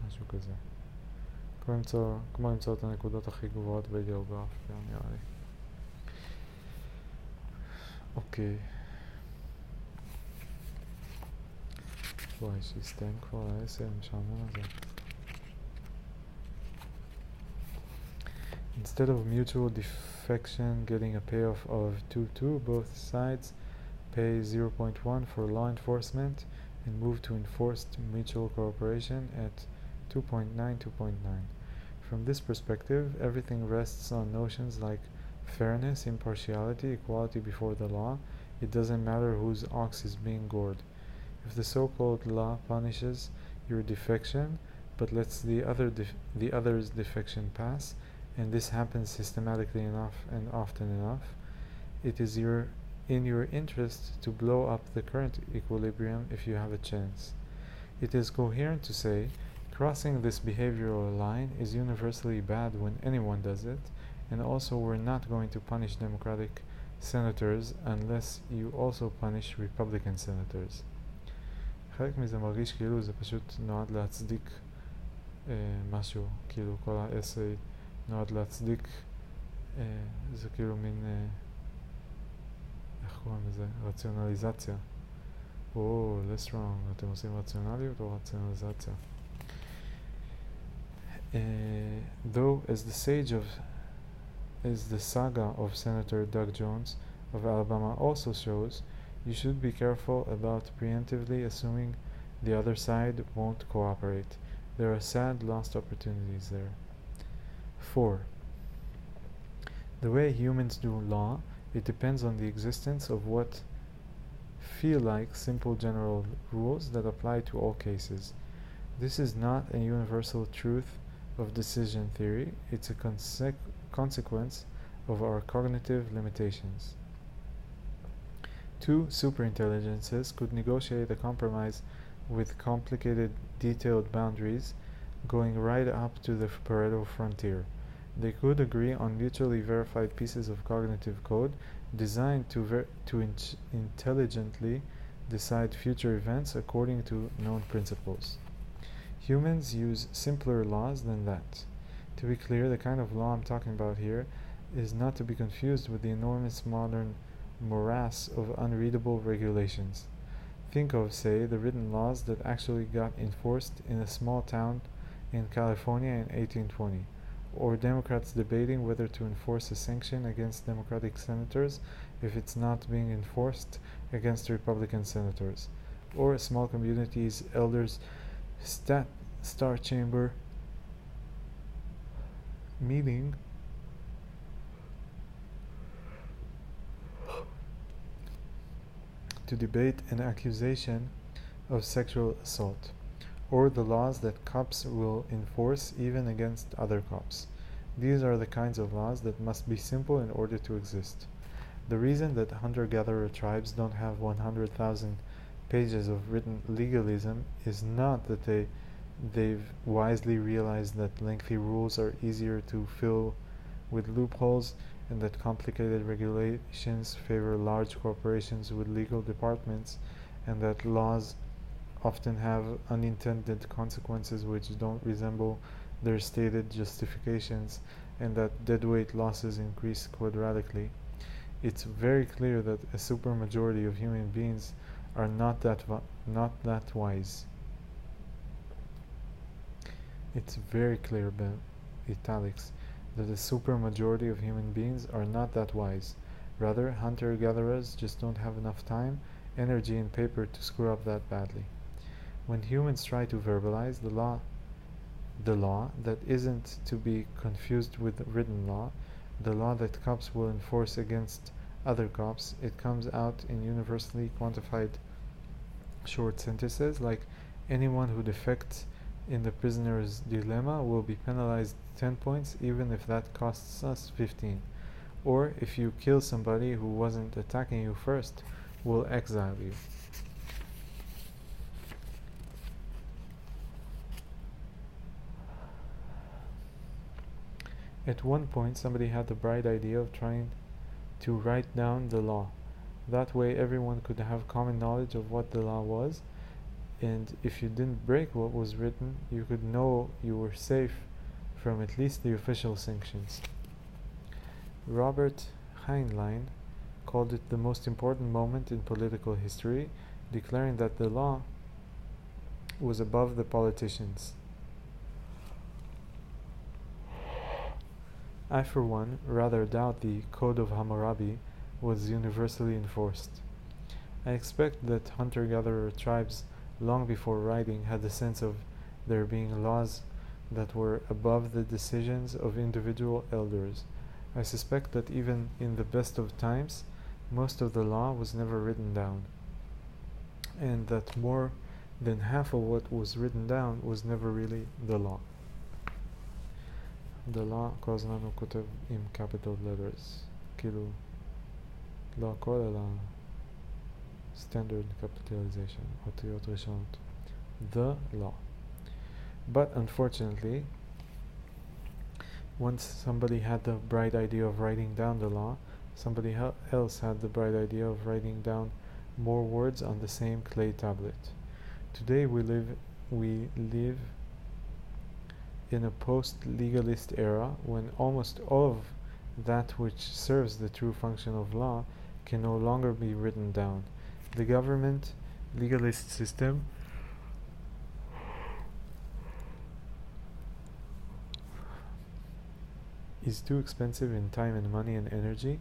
משהו כזה. כמו למצוא, כמו למצוא את הנקודות הכי גבוהות בגיאוגרפיה נראה לי. אוקיי. Vay sistem kolay sevmiş anlamaz Instead of mutual defection getting a payoff of 2-2, both sides pay 0.1 for law enforcement and move to enforced mutual cooperation at 2.9, 2.9. From this perspective, everything rests on notions like fairness, impartiality, equality before the law. It doesn't matter whose ox is being gored. If the so-called law punishes your defection, but lets the other the other's defection pass, and this happens systematically enough and often enough, it is your in your interest to blow up the current equilibrium if you have a chance. It is coherent to say crossing this behavioral line is universally bad when anyone does it, and also we're not going to punish Democratic senators unless you also punish Republican senators. חלק מזה מרגיש כאילו זה פשוט נועד להצדיק אה, משהו, כאילו כל ה-essay נועד להצדיק, אה, זה כאילו מין אה, איך קוראים לזה? רציונליזציה. או, less wrong, אתם עושים רציונליות או רציונליזציה? Uh, though, as the sage of, as the saga of Senator Doug Jones of Alabama also shows, you should be careful about preemptively assuming the other side won't cooperate. There are sad lost opportunities there. 4. The way humans do law it depends on the existence of what feel like simple general rules that apply to all cases. This is not a universal truth of decision theory, it's a conse consequence of our cognitive limitations. Two superintelligences could negotiate a compromise with complicated, detailed boundaries going right up to the Pareto frontier. They could agree on mutually verified pieces of cognitive code designed to, to in intelligently decide future events according to known principles. Humans use simpler laws than that. To be clear, the kind of law I'm talking about here is not to be confused with the enormous modern morass of unreadable regulations. Think of, say, the written laws that actually got enforced in a small town in California in 1820 or Democrats debating whether to enforce a sanction against Democratic senators if it's not being enforced against Republican senators, or a small community's elders stat star chamber meeting to debate an accusation of sexual assault or the laws that cops will enforce even against other cops. These are the kinds of laws that must be simple in order to exist. The reason that hunter-gatherer tribes don't have 100,000 pages of written legalism is not that they they've wisely realized that lengthy rules are easier to fill with loopholes and that complicated regulations favor large corporations with legal departments and that laws often have unintended consequences which don't resemble their stated justifications and that deadweight losses increase quadratically. It's very clear that a supermajority of human beings are not that not that wise. It's very clear, but italics, that a supermajority of human beings are not that wise. Rather, hunter-gatherers just don't have enough time, energy, and paper to screw up that badly. When humans try to verbalize the law the law that isn't to be confused with written law, the law that cops will enforce against other cops. It comes out in universally quantified short sentences like anyone who defects in the prisoner's dilemma will be penalized 10 points even if that costs us 15 or if you kill somebody who wasn't attacking you first we'll exile you At one point somebody had the bright idea of trying to write down the law. That way everyone could have common knowledge of what the law was and if you didn't break what was written you could know you were safe from at least the official sanctions. Robert Heinlein called it the most important moment in political history, declaring that the law was above the politicians. I, for one, rather doubt the Code of Hammurabi was universally enforced. I expect that hunter gatherer tribes, long before writing, had a sense of there being laws that were above the decisions of individual elders. I suspect that even in the best of times, most of the law was never written down, and that more than half of what was written down was never really the law. The law قزنان كتب in capital letters كيلو law, كل standard capitalization The law but unfortunately, once somebody had the bright idea of writing down the law, somebody else had the bright idea of writing down more words on the same clay tablet. Today we live we live in a post-legalist era when almost all of that which serves the true function of law can no longer be written down. The government legalist system is too expensive in time and money and energy,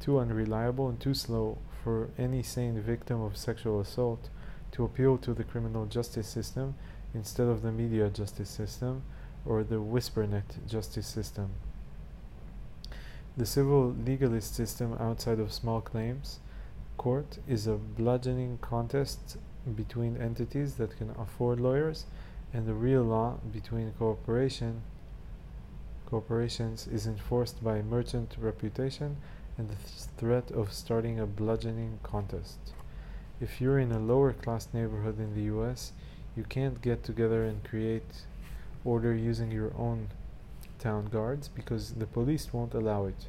too unreliable and too slow for any sane victim of sexual assault to appeal to the criminal justice system instead of the media justice system or the whispernet justice system. The civil legalist system outside of small claims court is a bludgeoning contest between entities that can afford lawyers and the real law between cooperation corporations is enforced by merchant reputation and the th threat of starting a bludgeoning contest. If you're in a lower class neighborhood in the US, you can't get together and create order using your own town guards because the police won't allow it.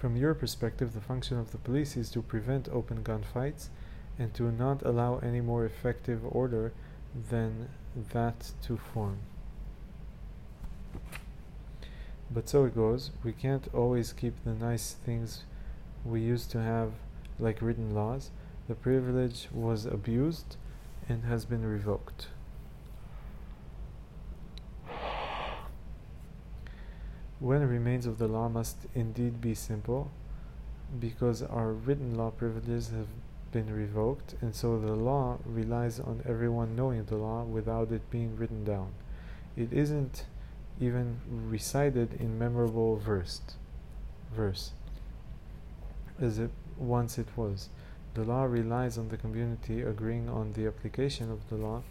From your perspective, the function of the police is to prevent open gunfights and to not allow any more effective order than that to form. But so it goes. We can't always keep the nice things we used to have, like written laws. The privilege was abused and has been revoked. When remains of the law must indeed be simple, because our written law privileges have been revoked, and so the law relies on everyone knowing the law without it being written down. It isn't even recited in memorable verse, verse, as it once it was. The law relies on the community agreeing on the application of the law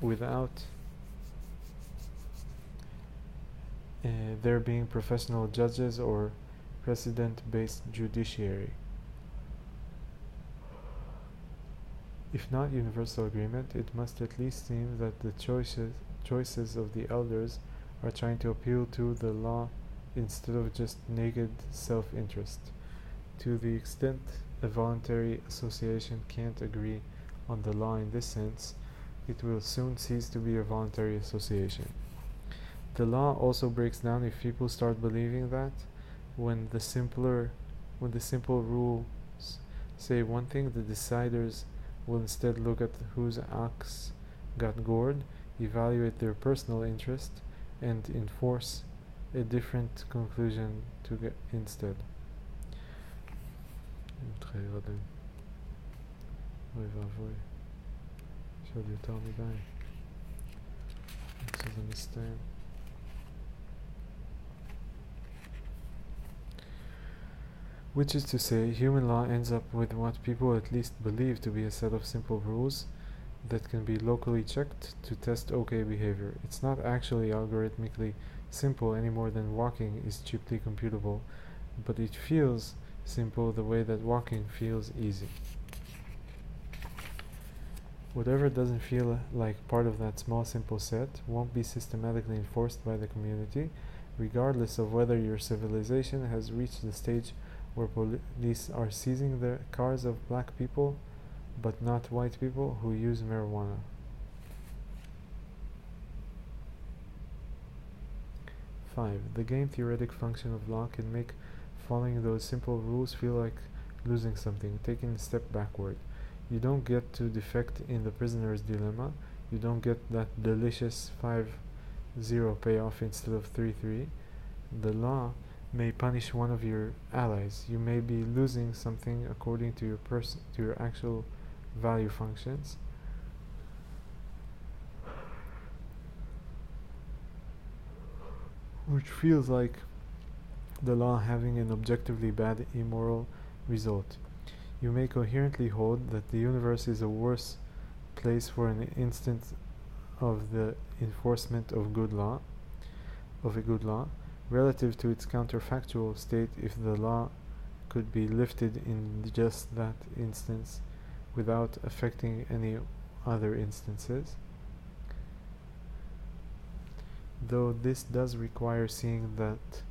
without uh, there being professional judges or precedent-based judiciary. If not universal agreement, it must at least seem that the choices choices of the elders are trying to appeal to the law instead of just naked self-interest. To the extent a voluntary association can't agree on the law in this sense, it will soon cease to be a voluntary association. The law also breaks down if people start believing that when the simpler when the simple rules say one thing, the deciders will instead look at whose ox got gored, evaluate their personal interest, and enforce a different conclusion to get instead. אוי ואבוי, יש עוד יותר מדי. which is a mistake. Which is to say, human law ends up with what people at least believe to be a set of simple rules that can be locally checked to test okay behavior. It's not actually algorithmically simple any more than walking is cheaply computable, but it feels simple the way that walking feels easy. Whatever doesn't feel like part of that small simple set won't be systematically enforced by the community, regardless of whether your civilization has reached the stage where police are seizing the cars of black people but not white people who use marijuana. Five, the game theoretic function of law can make following those simple rules feel like losing something, taking a step backward. You don't get to defect in the prisoner's dilemma. You don't get that delicious 5-0 payoff instead of 3-3. The law may punish one of your allies. You may be losing something according to your person to your actual value functions. Which feels like the law having an objectively bad immoral result. You may coherently hold that the universe is a worse place for an instance of the enforcement of good law of a good law relative to its counterfactual state if the law could be lifted in just that instance without affecting any other instances. Though this does require seeing that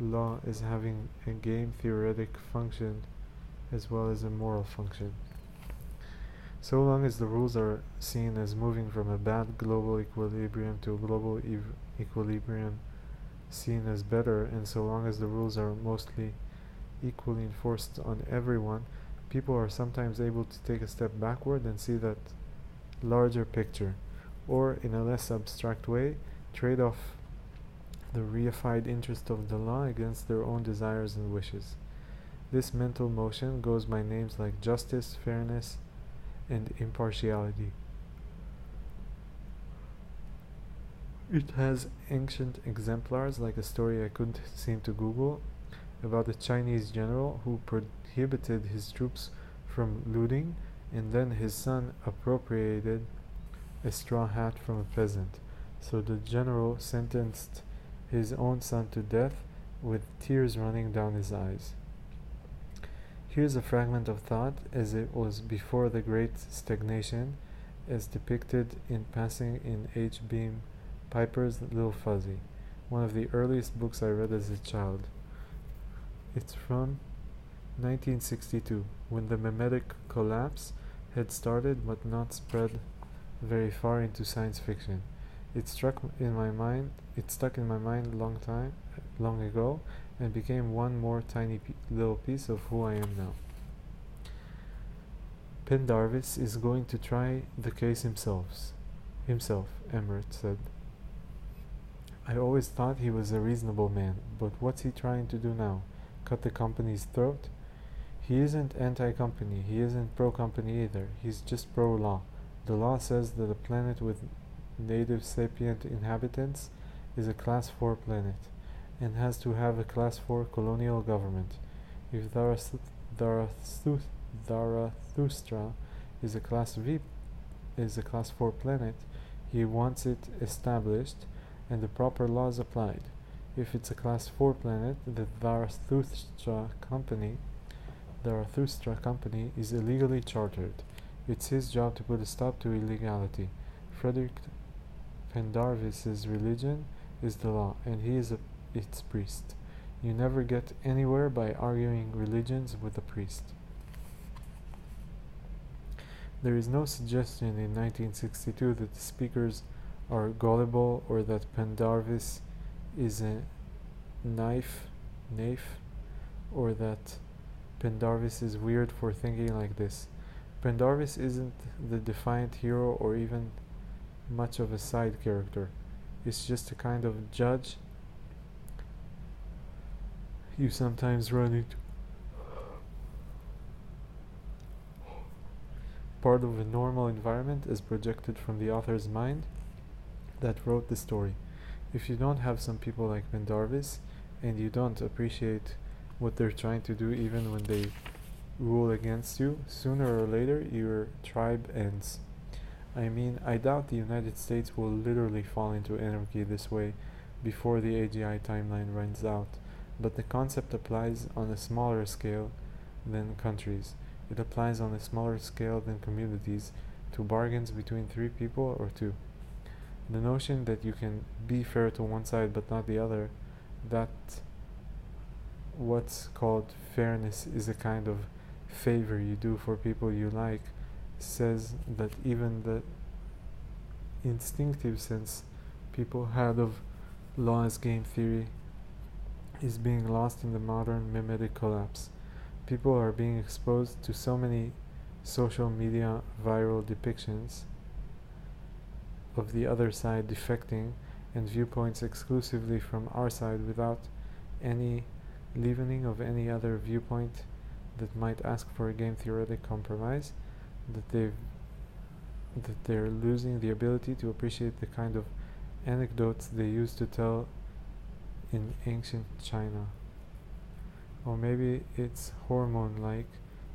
law is having a game theoretic function as well as a moral function. So long as the rules are seen as moving from a bad global equilibrium to a global equilibrium seen as better, and so long as the rules are mostly equally enforced on everyone, people are sometimes able to take a step backward and see that larger picture, or in a less abstract way, trade off the reified interest of the law against their own desires and wishes. This mental motion goes by names like justice, fairness, and impartiality. It has ancient exemplars like a story I couldn't seem to Google about a Chinese general who prohibited his troops from looting and then his son appropriated a straw hat from a peasant. So the general sentenced his own son to death with tears running down his eyes. Here's a fragment of thought as it was before the great stagnation as depicted in passing in H. Beam Piper's Little Fuzzy, one of the earliest books I read as a child. It's from 1962, when the memetic collapse had started but not spread very far into science fiction. It struck in my mind. It stuck in my mind long time, long ago, and became one more tiny little piece of who I am now. Pendarvis is going to try the case himself. Himself, Emmert said. I always thought he was a reasonable man, but what's he trying to do now? Cut the company's throat? He isn't anti-company, he isn't pro-company either, he's just pro-law. The law says that a planet with native sapient inhabitants is a class 4 planet and has to have a class 4 colonial government. If Zarathustra is a class V is a class 4 planet, he wants it established and the proper laws applied. If it's a class 4 planet, the Zarathustra company Zarathustra company is illegally chartered. It's his job to put a stop to illegality. Frederick Pendarvis's religion is the law, and he is a, its priest. You never get anywhere by arguing religions with a priest. There is no suggestion in 1962 that the speakers are gullible or that Pendarvis is a knife, knife, or that Pendarvis is weird for thinking like this. Pendarvis isn't the defiant hero or even much of a side character. It's just a kind of judge you sometimes run into. Part of a normal environment is projected from the author's mind that wrote the story. If you don't have some people like Pendarvis and you don't appreciate what they're trying to do even when they rule against you, sooner or later your tribe ends. I mean, I doubt the United States will literally fall into anarchy this way before the AGI timeline runs out, but the concept applies on a smaller scale than countries. It applies on a smaller scale than communities to bargains between three people or two. The notion that you can be fair to one side but not the other, that what's called fairness is a kind of favor you do for people you like, says that even the instinctive sense people had of law as game theory is being lost in the modern memetic collapse. People are being exposed to so many social media viral depictions of the other side defecting and viewpoints exclusively from our side without any leavening of any other viewpoint that might ask for a game theoretic compromise that they've that they're losing the ability to appreciate the kind of anecdotes they used to tell in ancient China. Or maybe it's hormone like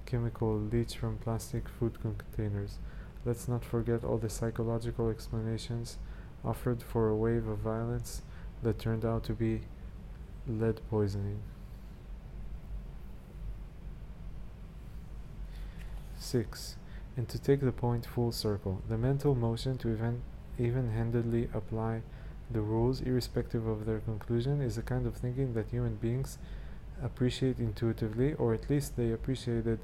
chemical leached from plastic food containers. Let's not forget all the psychological explanations offered for a wave of violence that turned out to be lead poisoning. 6. And to take the point full circle, the mental motion to even, even-handedly apply the rules irrespective of their conclusion is a kind of thinking that human beings appreciate intuitively, or at least they appreciated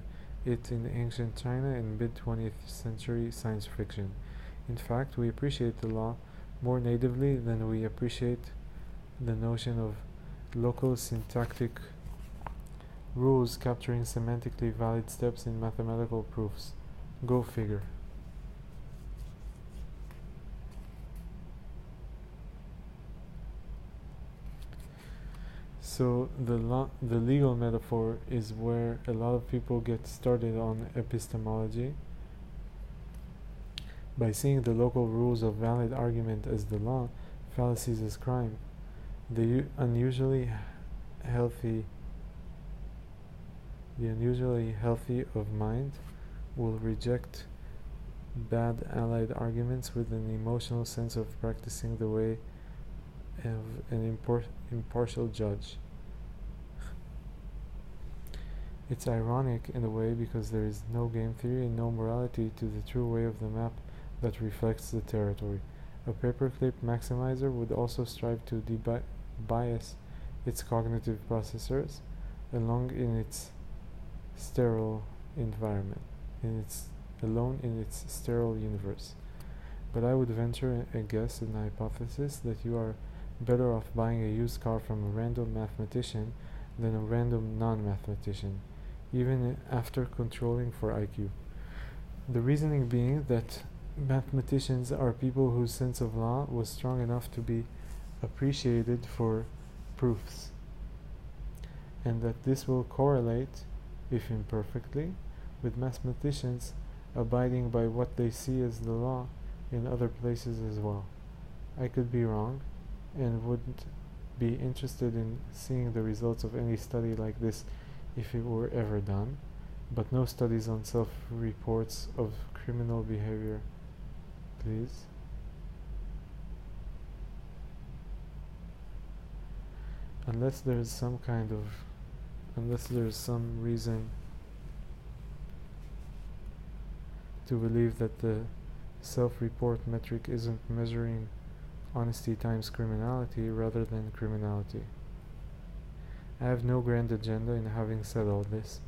it in ancient China and mid 20th century science fiction. In fact, we appreciate the law more natively than we appreciate the notion of local syntactic rules capturing semantically valid steps in mathematical proofs. Go figure. So the lo- the legal metaphor is where a lot of people get started on epistemology by seeing the local rules of valid argument as the law, fallacies as crime. The unusually healthy the unusually healthy of mind will reject bad allied arguments with an emotional sense of practicing the way of an impor- impartial judge. It's ironic in a way because there is no game theory and no morality to the true way of the map that reflects the territory. A paperclip maximizer would also strive to bias its cognitive processors along in its sterile environment, in its alone in its sterile universe. But I would venture a guess and hypothesis that you are better off buying a used car from a random mathematician than a random non-mathematician even after controlling for IQ. The reasoning being that mathematicians are people whose sense of law was strong enough to be appreciated for proofs, and that this will correlate, if imperfectly, with mathematicians abiding by what they see as the law in other places as well. I could be wrong and wouldn't be interested in seeing the results of any study like this if it were ever done, but no studies on self-reports of criminal behavior. Please. Unless there's some kind of, unless there's some reason to believe that the self-report metric isn't measuring honesty times criminality rather than criminality. I have no grand agenda in having said all this.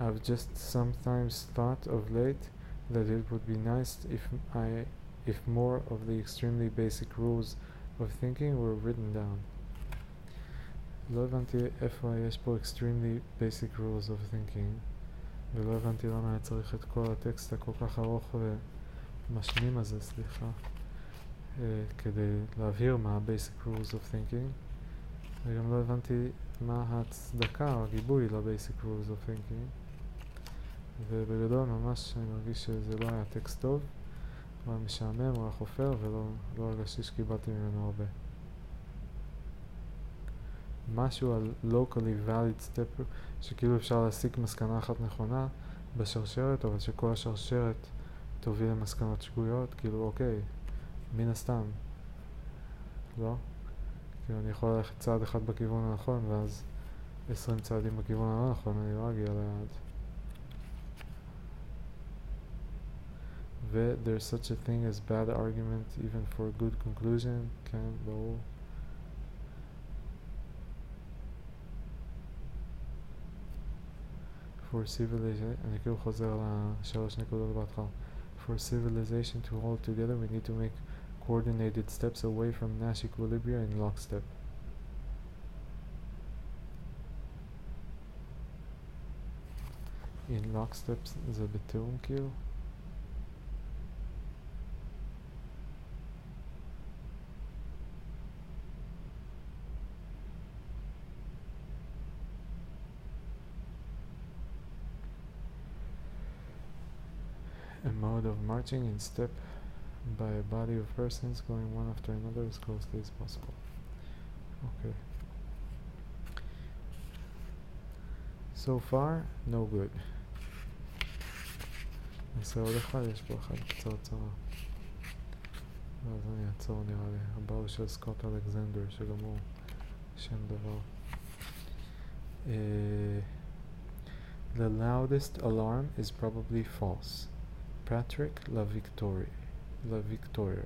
I've just sometimes thought of late that it would be nice if I if more of the extremely basic rules of thinking were written down. לא הבנתי איפה יש פה extremely basic rules of thinking ולא הבנתי למה היה צריך את כל הטקסט הכל כך ארוך ומשמים הזה, סליחה, כדי להבהיר מה ה-basic rules of thinking וגם לא הבנתי מה ההצדקה או הגיבוי ל-basic rules of thinking ובגדול ממש אני מרגיש שזה לא היה טקסט טוב הוא היה משעמם, הוא היה חופר, ולא לא הרגשתי שקיבלתי ממנו הרבה. משהו על locally valid step, שכאילו אפשר להסיק מסקנה אחת נכונה בשרשרת, אבל שכל השרשרת תוביל למסקנות שגויות, כאילו אוקיי, מן הסתם, לא? כאילו אני יכול ללכת צעד אחד בכיוון הנכון, ואז עשרים צעדים בכיוון הלא נכון, אני לא אגיע ליעד. ו-there's such a thing as bad argument even for a good conclusion, כן, ברור. for civilization, אני כאילו חוזר על השלוש נקודות בהתחלה. For civilization to hold together, we need to make coordinated steps away from Nash equilibria in lockstep. In lockstep the Betonkill a mode of marching in step by a body of persons going one after another as closely as possible. Okay. So far, no good. נעשה עוד אחד, יש פה אחד קצרצר. ואז אני אעצור נראה לי. הבא הוא של סקוט אלכזנדר, שגם הוא שם דבר. The loudest alarm is probably false. Patrick LaVictoire. LaVictoire.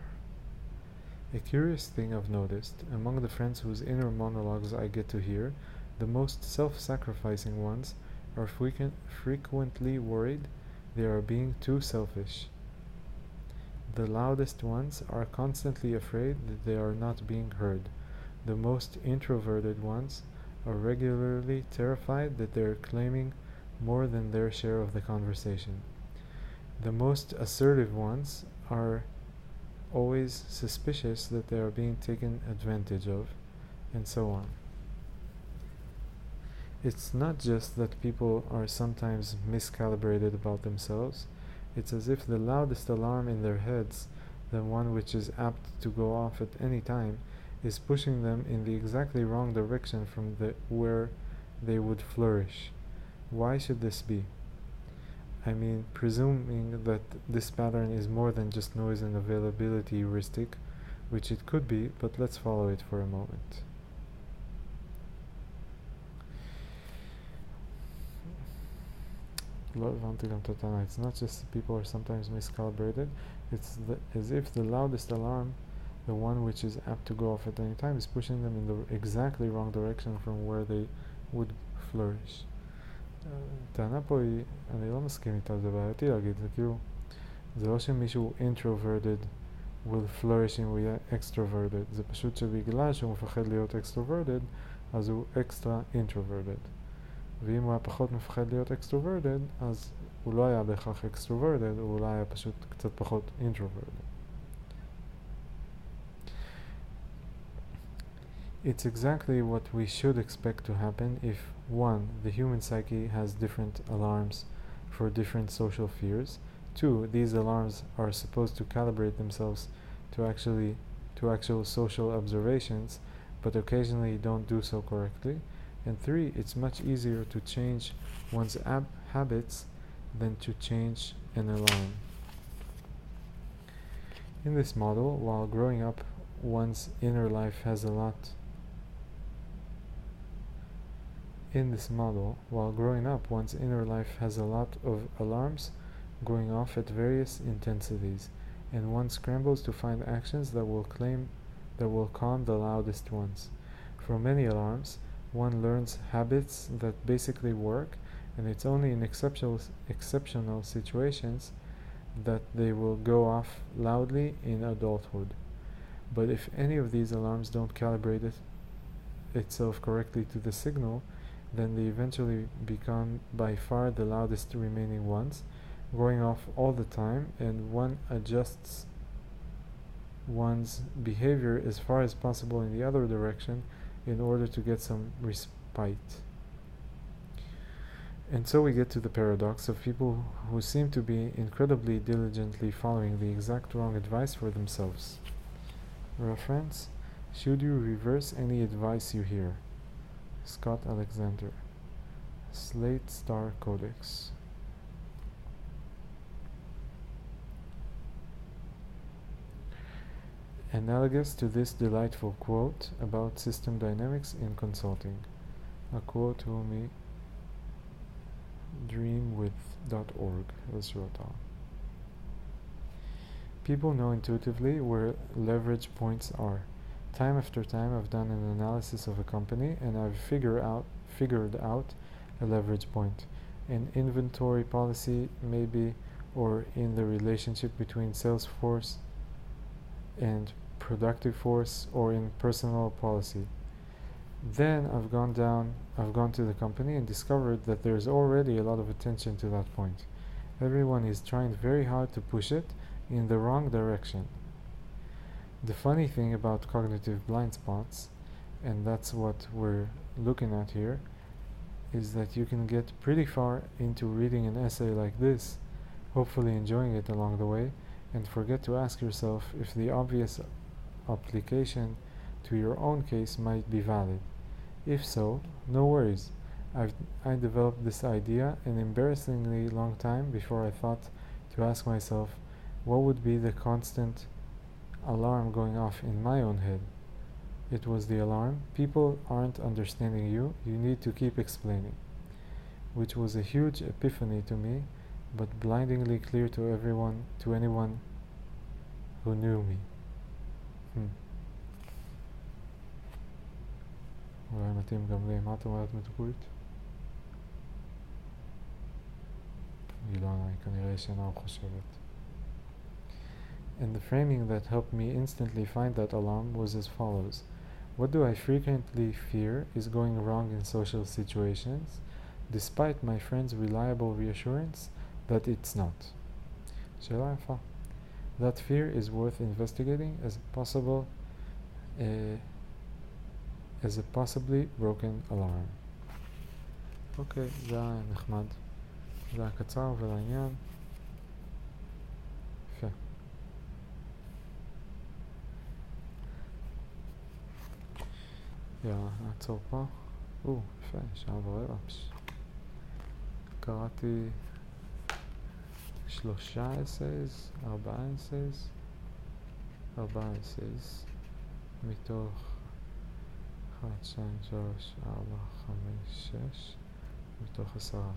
A curious thing I've noticed among the friends whose inner monologues I get to hear, the most self sacrificing ones are frequent, frequently worried they are being too selfish. The loudest ones are constantly afraid that they are not being heard. The most introverted ones are regularly terrified that they are claiming more than their share of the conversation. The most assertive ones are always suspicious that they are being taken advantage of, and so on. It's not just that people are sometimes miscalibrated about themselves, it's as if the loudest alarm in their heads, the one which is apt to go off at any time, is pushing them in the exactly wrong direction from the where they would flourish. Why should this be? I mean, presuming that this pattern is more than just noise and availability heuristic, which it could be, but let's follow it for a moment. It's not just people are sometimes miscalibrated, it's as if the loudest alarm, the one which is apt to go off at any time, is pushing them in the exactly wrong direction from where they would flourish. הטענה פה היא, אני לא מסכים איתה, זה בעייתי להגיד, זה כאילו, זה לא שמישהו introverted will flourish אם הוא יהיה extroverted, זה פשוט שבגלל שהוא מפחד להיות extroverted, אז הוא extra introverted. ואם הוא היה פחות מפחד להיות extroverted, אז הוא לא היה בהכרח extroverted, הוא אולי היה פשוט קצת פחות introverted. It's exactly what we should expect to happen if 1. The human psyche has different alarms for different social fears. 2. These alarms are supposed to calibrate themselves to actually to actual social observations, but occasionally don't do so correctly. And 3. It's much easier to change one's ab- habits than to change an alarm. In this model, while growing up, one's inner life has a lot In this model, while growing up, one's inner life has a lot of alarms going off at various intensities, and one scrambles to find actions that will claim that will calm the loudest ones. From many alarms, one learns habits that basically work, and it's only in exceptional exceptional situations that they will go off loudly in adulthood. But if any of these alarms don't calibrate it itself correctly to the signal, then they eventually become by far the loudest remaining ones, going off all the time, and one adjusts one's behavior as far as possible in the other direction in order to get some respite. And so we get to the paradox of people who seem to be incredibly diligently following the exact wrong advice for themselves. Reference Should you reverse any advice you hear? Scott Alexander. Slate Star Codex. Analogous to this delightful quote about system dynamics in consulting. A quote whom dreamwith.org was wrote on. People know intuitively where leverage points are. Time after time I've done an analysis of a company and I've figured out figured out a leverage point. An inventory policy maybe or in the relationship between sales force and productive force or in personal policy. Then I've gone down, I've gone to the company and discovered that there's already a lot of attention to that point. Everyone is trying very hard to push it in the wrong direction. The funny thing about cognitive blind spots, and that's what we're looking at here, is that you can get pretty far into reading an essay like this, hopefully enjoying it along the way, and forget to ask yourself if the obvious application to your own case might be valid. If so, no worries. I've, I developed this idea an embarrassingly long time before I thought to ask myself what would be the constant alarm going off in my own head. It was the alarm, people aren't understanding you, you need to keep explaining. Which was a huge epiphany to me, but blindingly clear to everyone, to anyone who knew me. Hmm. אולי מתאים גם לי. מה את אומרת מתוקות? היא לא עונה, היא כנראה ישנה או חושבת. And the framing that helped me instantly find that alarm was as follows. What do I frequently fear is going wrong in social situations, despite my friend's reliable reassurance that it's not? שאלה יפה. That fear is worth investigating as possible uh, as a possibly broken alarm. אוקיי, זה היה נחמד. זה היה קצר ולעניין. יאללה, נעצור פה. או, יפה, שעה ורבע. קראתי שלושה אסייז, ארבעה אסייז, ארבעה אסייז, מתוך אחת, שתיים, שלוש, ארבע, חמש, שש, מתוך עשרה.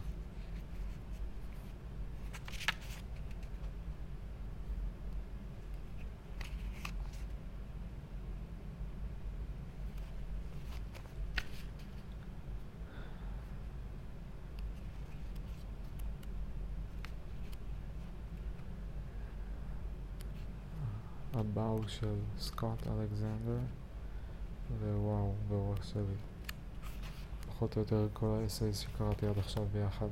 הבא הוא של סקוט אלכסנדר ווואו, בראש שלי. פחות או יותר כל האסייס שקראתי עד עכשיו ביחד.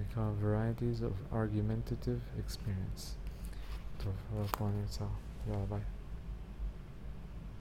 נקרא Varieties of Argumentative Experience. טוב, אבל פה אני אצא, יאללה ביי